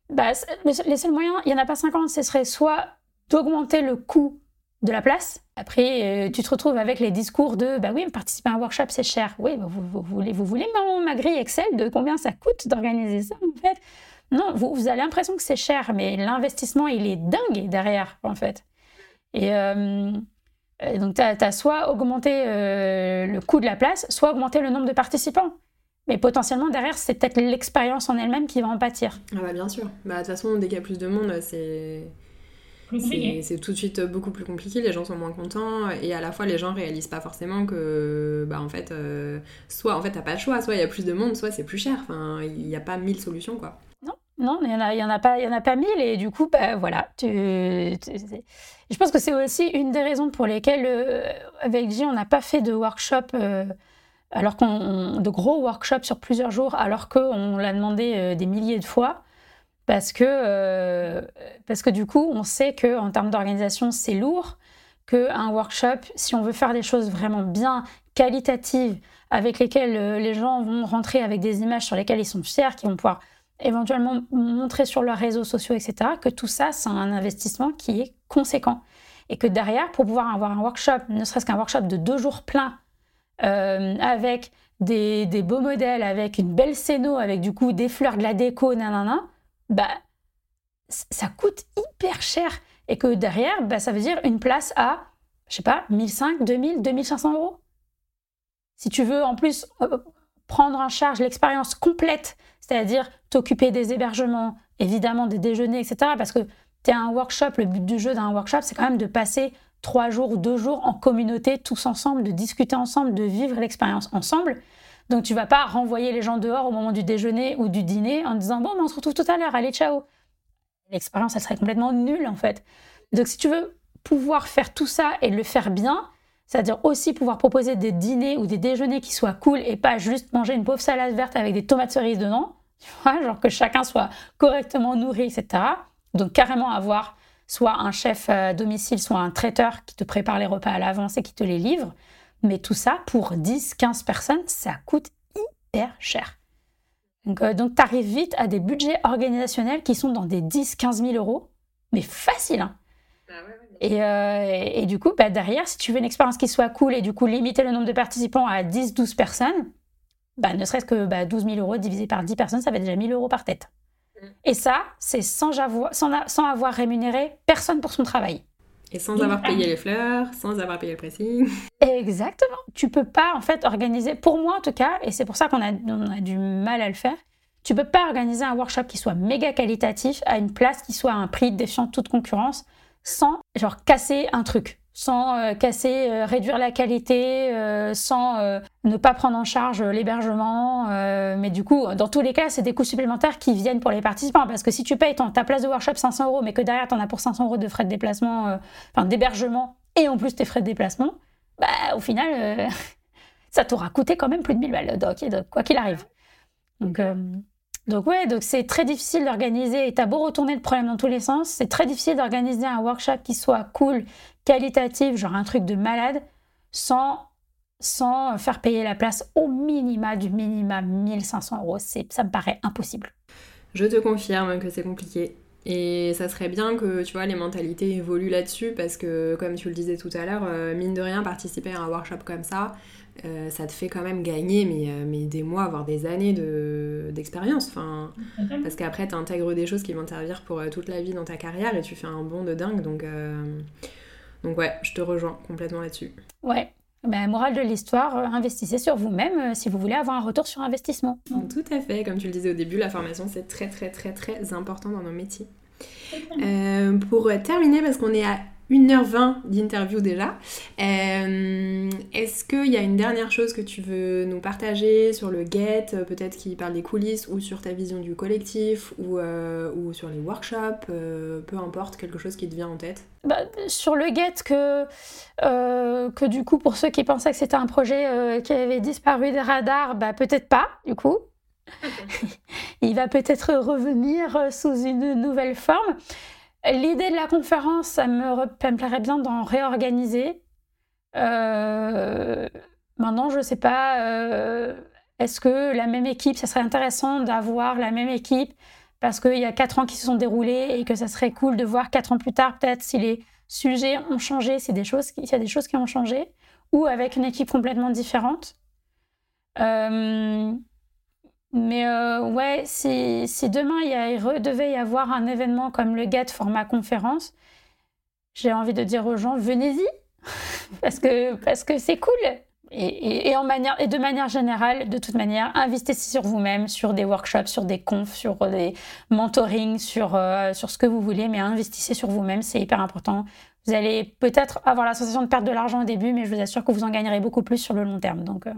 bah, les seuls moyens, il n'y en a pas 50, ce serait soit d'augmenter le coût de la place. Après, euh, tu te retrouves avec les discours de bah oui, participer à un workshop, c'est cher. Oui, bah, vous, voulez, vous voulez ma, grille Excel de combien ça coûte d'organiser ça, en fait? Non, vous, vous avez l'impression que c'est cher, mais l'investissement, il est dingue derrière, en fait. Et, euh, donc, tu as, soit augmenté euh, le coût de la place, soit augmenté le nombre de participants. Mais potentiellement, derrière, c'est peut-être l'expérience en elle-même qui va en pâtir. Ah bah bien sûr. Bah, de toute façon, dès qu'il y a plus de monde, c'est... C'est tout de suite beaucoup plus compliqué, les gens sont moins contents et à la fois les gens réalisent pas forcément que bah en fait euh, soit en fait t'as pas le choix, soit il y a plus de monde, soit c'est plus cher. Enfin il n'y a pas mille solutions quoi. Non, non, il y en a, il y en a pas, il y en a pas mille et du coup bah voilà. Tu, je pense que c'est aussi une des raisons pour lesquelles euh, avec J on n'a pas fait de workshop. Euh, alors qu'on de gros workshops sur plusieurs jours, alors qu'on l'a demandé euh, des milliers de fois, parce que, euh, parce que du coup, on sait que en termes d'organisation, c'est lourd, qu'un workshop, si on veut faire des choses vraiment bien, qualitatives, avec lesquelles euh, les gens vont rentrer avec des images sur lesquelles ils sont fiers, qui vont pouvoir éventuellement montrer sur leurs réseaux sociaux, etc., que tout ça, c'est un investissement qui est conséquent. Et que derrière, pour pouvoir avoir un workshop, ne serait-ce qu'un workshop de deux jours pleins, euh, avec des, beaux modèles, avec une belle scéno, avec du coup des fleurs, de la déco, nanana, bah, ça coûte hyper cher. Et que derrière, bah, ça veut dire une place à, je sais pas, 1500, 2000, 2500 euros. Si tu veux en plus euh, prendre en charge l'expérience complète, c'est-à-dire t'occuper des hébergements, évidemment des déjeuners, etc. Parce que tu un workshop, le but du jeu d'un workshop, c'est quand même de passer trois jours ou deux jours en communauté, tous ensemble, de discuter ensemble, de vivre l'expérience ensemble. Donc tu vas pas renvoyer les gens dehors au moment du déjeuner ou du dîner en disant bon, ben, on se retrouve tout à l'heure, allez, ciao. L'expérience, elle serait complètement nulle en fait. Donc si tu veux pouvoir faire tout ça et le faire bien, c'est-à-dire aussi pouvoir proposer des dîners ou des déjeuners qui soient cool et pas juste manger une pauvre salade verte avec des tomates cerises dedans, tu vois, genre que chacun soit correctement nourri, etc. Donc carrément avoir soit un chef à domicile, soit un traiteur qui te prépare les repas à l'avance et qui te les livre. Mais tout ça, pour 10, 15 personnes, ça coûte hyper cher. Donc, euh, tu arrives vite à des budgets organisationnels qui sont dans des 10, 15 000 euros, mais facile. Hein. Ah euh, et, du coup, bah, derrière, si tu veux une expérience qui soit cool et du coup limiter le nombre de participants à 10, 12 personnes, bah, ne serait-ce que bah, 12 000 euros divisé par 10 personnes, ça fait déjà 1000 euros par tête. Et ça, c'est sans avoir, sans, avoir rémunéré personne pour son travail. Et sans avoir payé les fleurs, sans avoir payé le pressing. Exactement. Tu peux pas, en fait, organiser, pour moi en tout cas, et c'est pour ça qu'on a, on a du mal à le faire, tu peux pas organiser un workshop qui soit méga qualitatif à une place qui soit à un prix défiant toute concurrence sans, genre, casser un truc sans euh, casser, euh, réduire la qualité, euh, sans ne pas prendre en charge l'hébergement. mais du coup, dans tous les cas, c'est des coûts supplémentaires qui viennent pour les participants. Parce que si tu payes ta place de workshop 500 euros, mais que derrière, tu en as pour 500 euros de frais de déplacement, enfin d'hébergement, et en plus tes frais de déplacement, bah, au final, ça t'aura coûté quand même plus de 1000 balles, donc, quoi qu'il arrive. Donc, donc ouais, donc c'est très difficile d'organiser, et t'as beau retourner le problème dans tous les sens, c'est très difficile d'organiser un workshop qui soit cool, qualitatif, genre un truc de malade, sans, sans faire payer la place au minima du minima 1500 euros. Ça me paraît impossible. Je te confirme que c'est compliqué. Et ça serait bien que tu vois les mentalités évoluent là-dessus parce que comme tu le disais tout à l'heure, euh, mine de rien participer à un workshop comme ça, euh, ça te fait quand même gagner mais, euh, mais des mois, voire des années d'expérience. enfin, parce qu'après, tu intègres des choses qui vont te servir pour euh, toute la vie dans ta carrière et tu fais un bond de dingue. Donc, donc ouais, je te rejoins complètement là-dessus. Ouais. Ben, morale de l'histoire, investissez sur vous-même si vous voulez avoir un retour sur investissement. Tout à fait, comme tu le disais au début, la formation c'est très très très très important dans nos métiers. pour terminer, parce qu'on est à 1h20 d'interview déjà. Euh, est-ce qu'il y a une dernière chose que tu veux nous partager sur le GET, peut-être qui parle des coulisses, ou sur ta vision du collectif, ou, euh, ou sur les workshops, euh, peu importe, quelque chose qui te vient en tête? Bah, Sur le GET, que, que du coup, pour ceux qui pensaient que c'était un projet qui avait disparu des radars, bah, peut-être pas, du coup. Il va peut-être revenir sous une nouvelle forme. L'idée de la conférence, ça me, plairait bien d'en réorganiser. Euh, maintenant, je ne sais pas, euh, est-ce que la même équipe, ça serait intéressant d'avoir la même équipe parce qu'il y a quatre ans qui se sont déroulés et que ça serait cool de voir quatre ans plus tard, peut-être si les sujets ont changé, s'il y a des choses qui ont changé, ou avec une équipe complètement différente. Euh, mais euh, ouais, si, demain il, devait y avoir un événement comme le GET format conférence, j'ai envie de dire aux gens, venez-y, parce que parce que c'est cool. Et, en manière, et de manière générale, de toute manière, investissez sur vous-même, sur des workshops, sur des confs, sur des mentorings, sur, euh, sur ce que vous voulez, mais investissez sur vous-même, c'est hyper important. Vous allez peut-être avoir la sensation de perdre de l'argent au début, mais je vous assure que vous en gagnerez beaucoup plus sur le long terme. Donc, euh.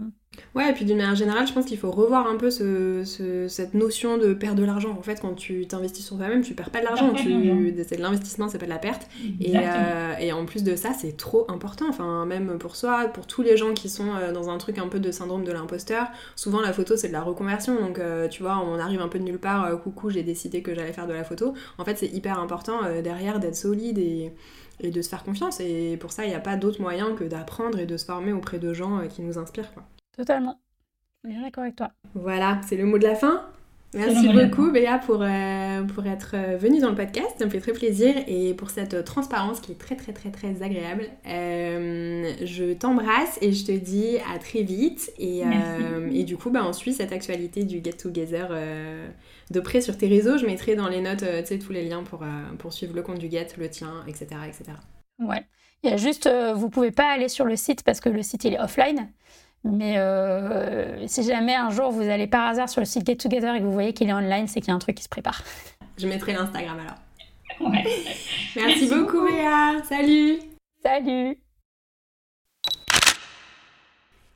Ouais, et puis d'une manière générale, je pense qu'il faut revoir un peu ce, cette notion de perdre de l'argent. En fait, quand tu t'investis sur toi-même, tu perds pas de l'argent. C'est de l'investissement, c'est pas de la perte. Et, euh, et, en plus de ça, c'est trop important. Enfin, même pour soi, pour tous les gens qui sont euh, dans un truc un peu de syndrome de l'imposteur, souvent la photo, c'est de la reconversion. Donc, tu vois, on arrive un peu de nulle part, coucou, j'ai décidé que j'allais faire de la photo. En fait, c'est hyper important derrière d'être solide et et de se faire confiance. Et pour ça, il n'y a pas d'autre moyen que d'apprendre et de se former auprès de gens euh, qui nous inspirent. Quoi. Totalement. Bien d'accord avec toi. Voilà, c'est le mot de la fin. Merci beaucoup Béa pour, euh, pour être euh, venue dans le podcast, ça me fait très plaisir et pour cette transparence qui est très très très très agréable. je t'embrasse et je te dis à très vite et, et du coup bah, on suit cette actualité du Get Together de près sur tes réseaux. Je mettrai dans les notes euh, tous les liens pour, euh, pour suivre le compte du Get, le tien, etc. etc. Ouais. Il y a juste, euh, vous pouvez pas aller sur le site parce que le site il est offline. Mais si jamais un jour vous allez par hasard sur le site Get Together et que vous voyez qu'il est online, c'est qu'il y a un truc qui se prépare. Je mettrai l'Instagram alors. Ouais. Merci, beaucoup, Béa. Salut. Salut.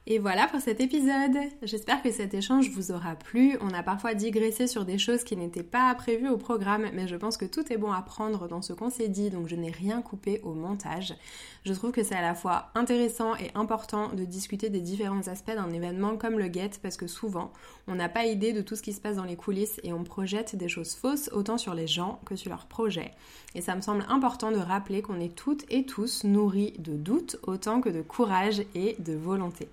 Et voilà pour cet épisode. J'espère que cet échange vous aura plu. On a parfois digressé sur des choses qui n'étaient pas prévues au programme, mais je pense que tout est bon à prendre dans ce qu'on s'est dit, donc je n'ai rien coupé au montage. Je trouve que c'est à la fois intéressant et important de discuter des différents aspects d'un événement comme le GET, parce que souvent, on n'a pas idée de tout ce qui se passe dans les coulisses et on projette des choses fausses autant sur les gens que sur leurs projets. Et ça me semble important de rappeler qu'on est toutes et tous nourris de doutes autant que de courage et de volonté.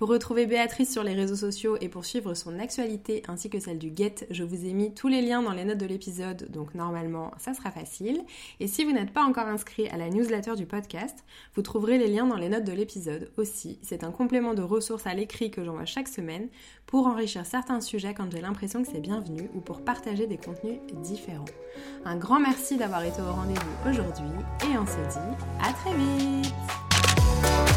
Pour retrouver Béatrice sur les réseaux sociaux et pour suivre son actualité ainsi que celle du Get, je vous ai mis tous les liens dans les notes de l'épisode, donc normalement ça sera facile. Et si vous n'êtes pas encore inscrit à la newsletter du podcast, vous trouverez les liens dans les notes de l'épisode aussi. C'est un complément de ressources à l'écrit que j'envoie chaque semaine pour enrichir certains sujets quand j'ai l'impression que c'est bienvenu ou pour partager des contenus différents. Un grand merci d'avoir été au rendez-vous aujourd'hui et on se dit à très vite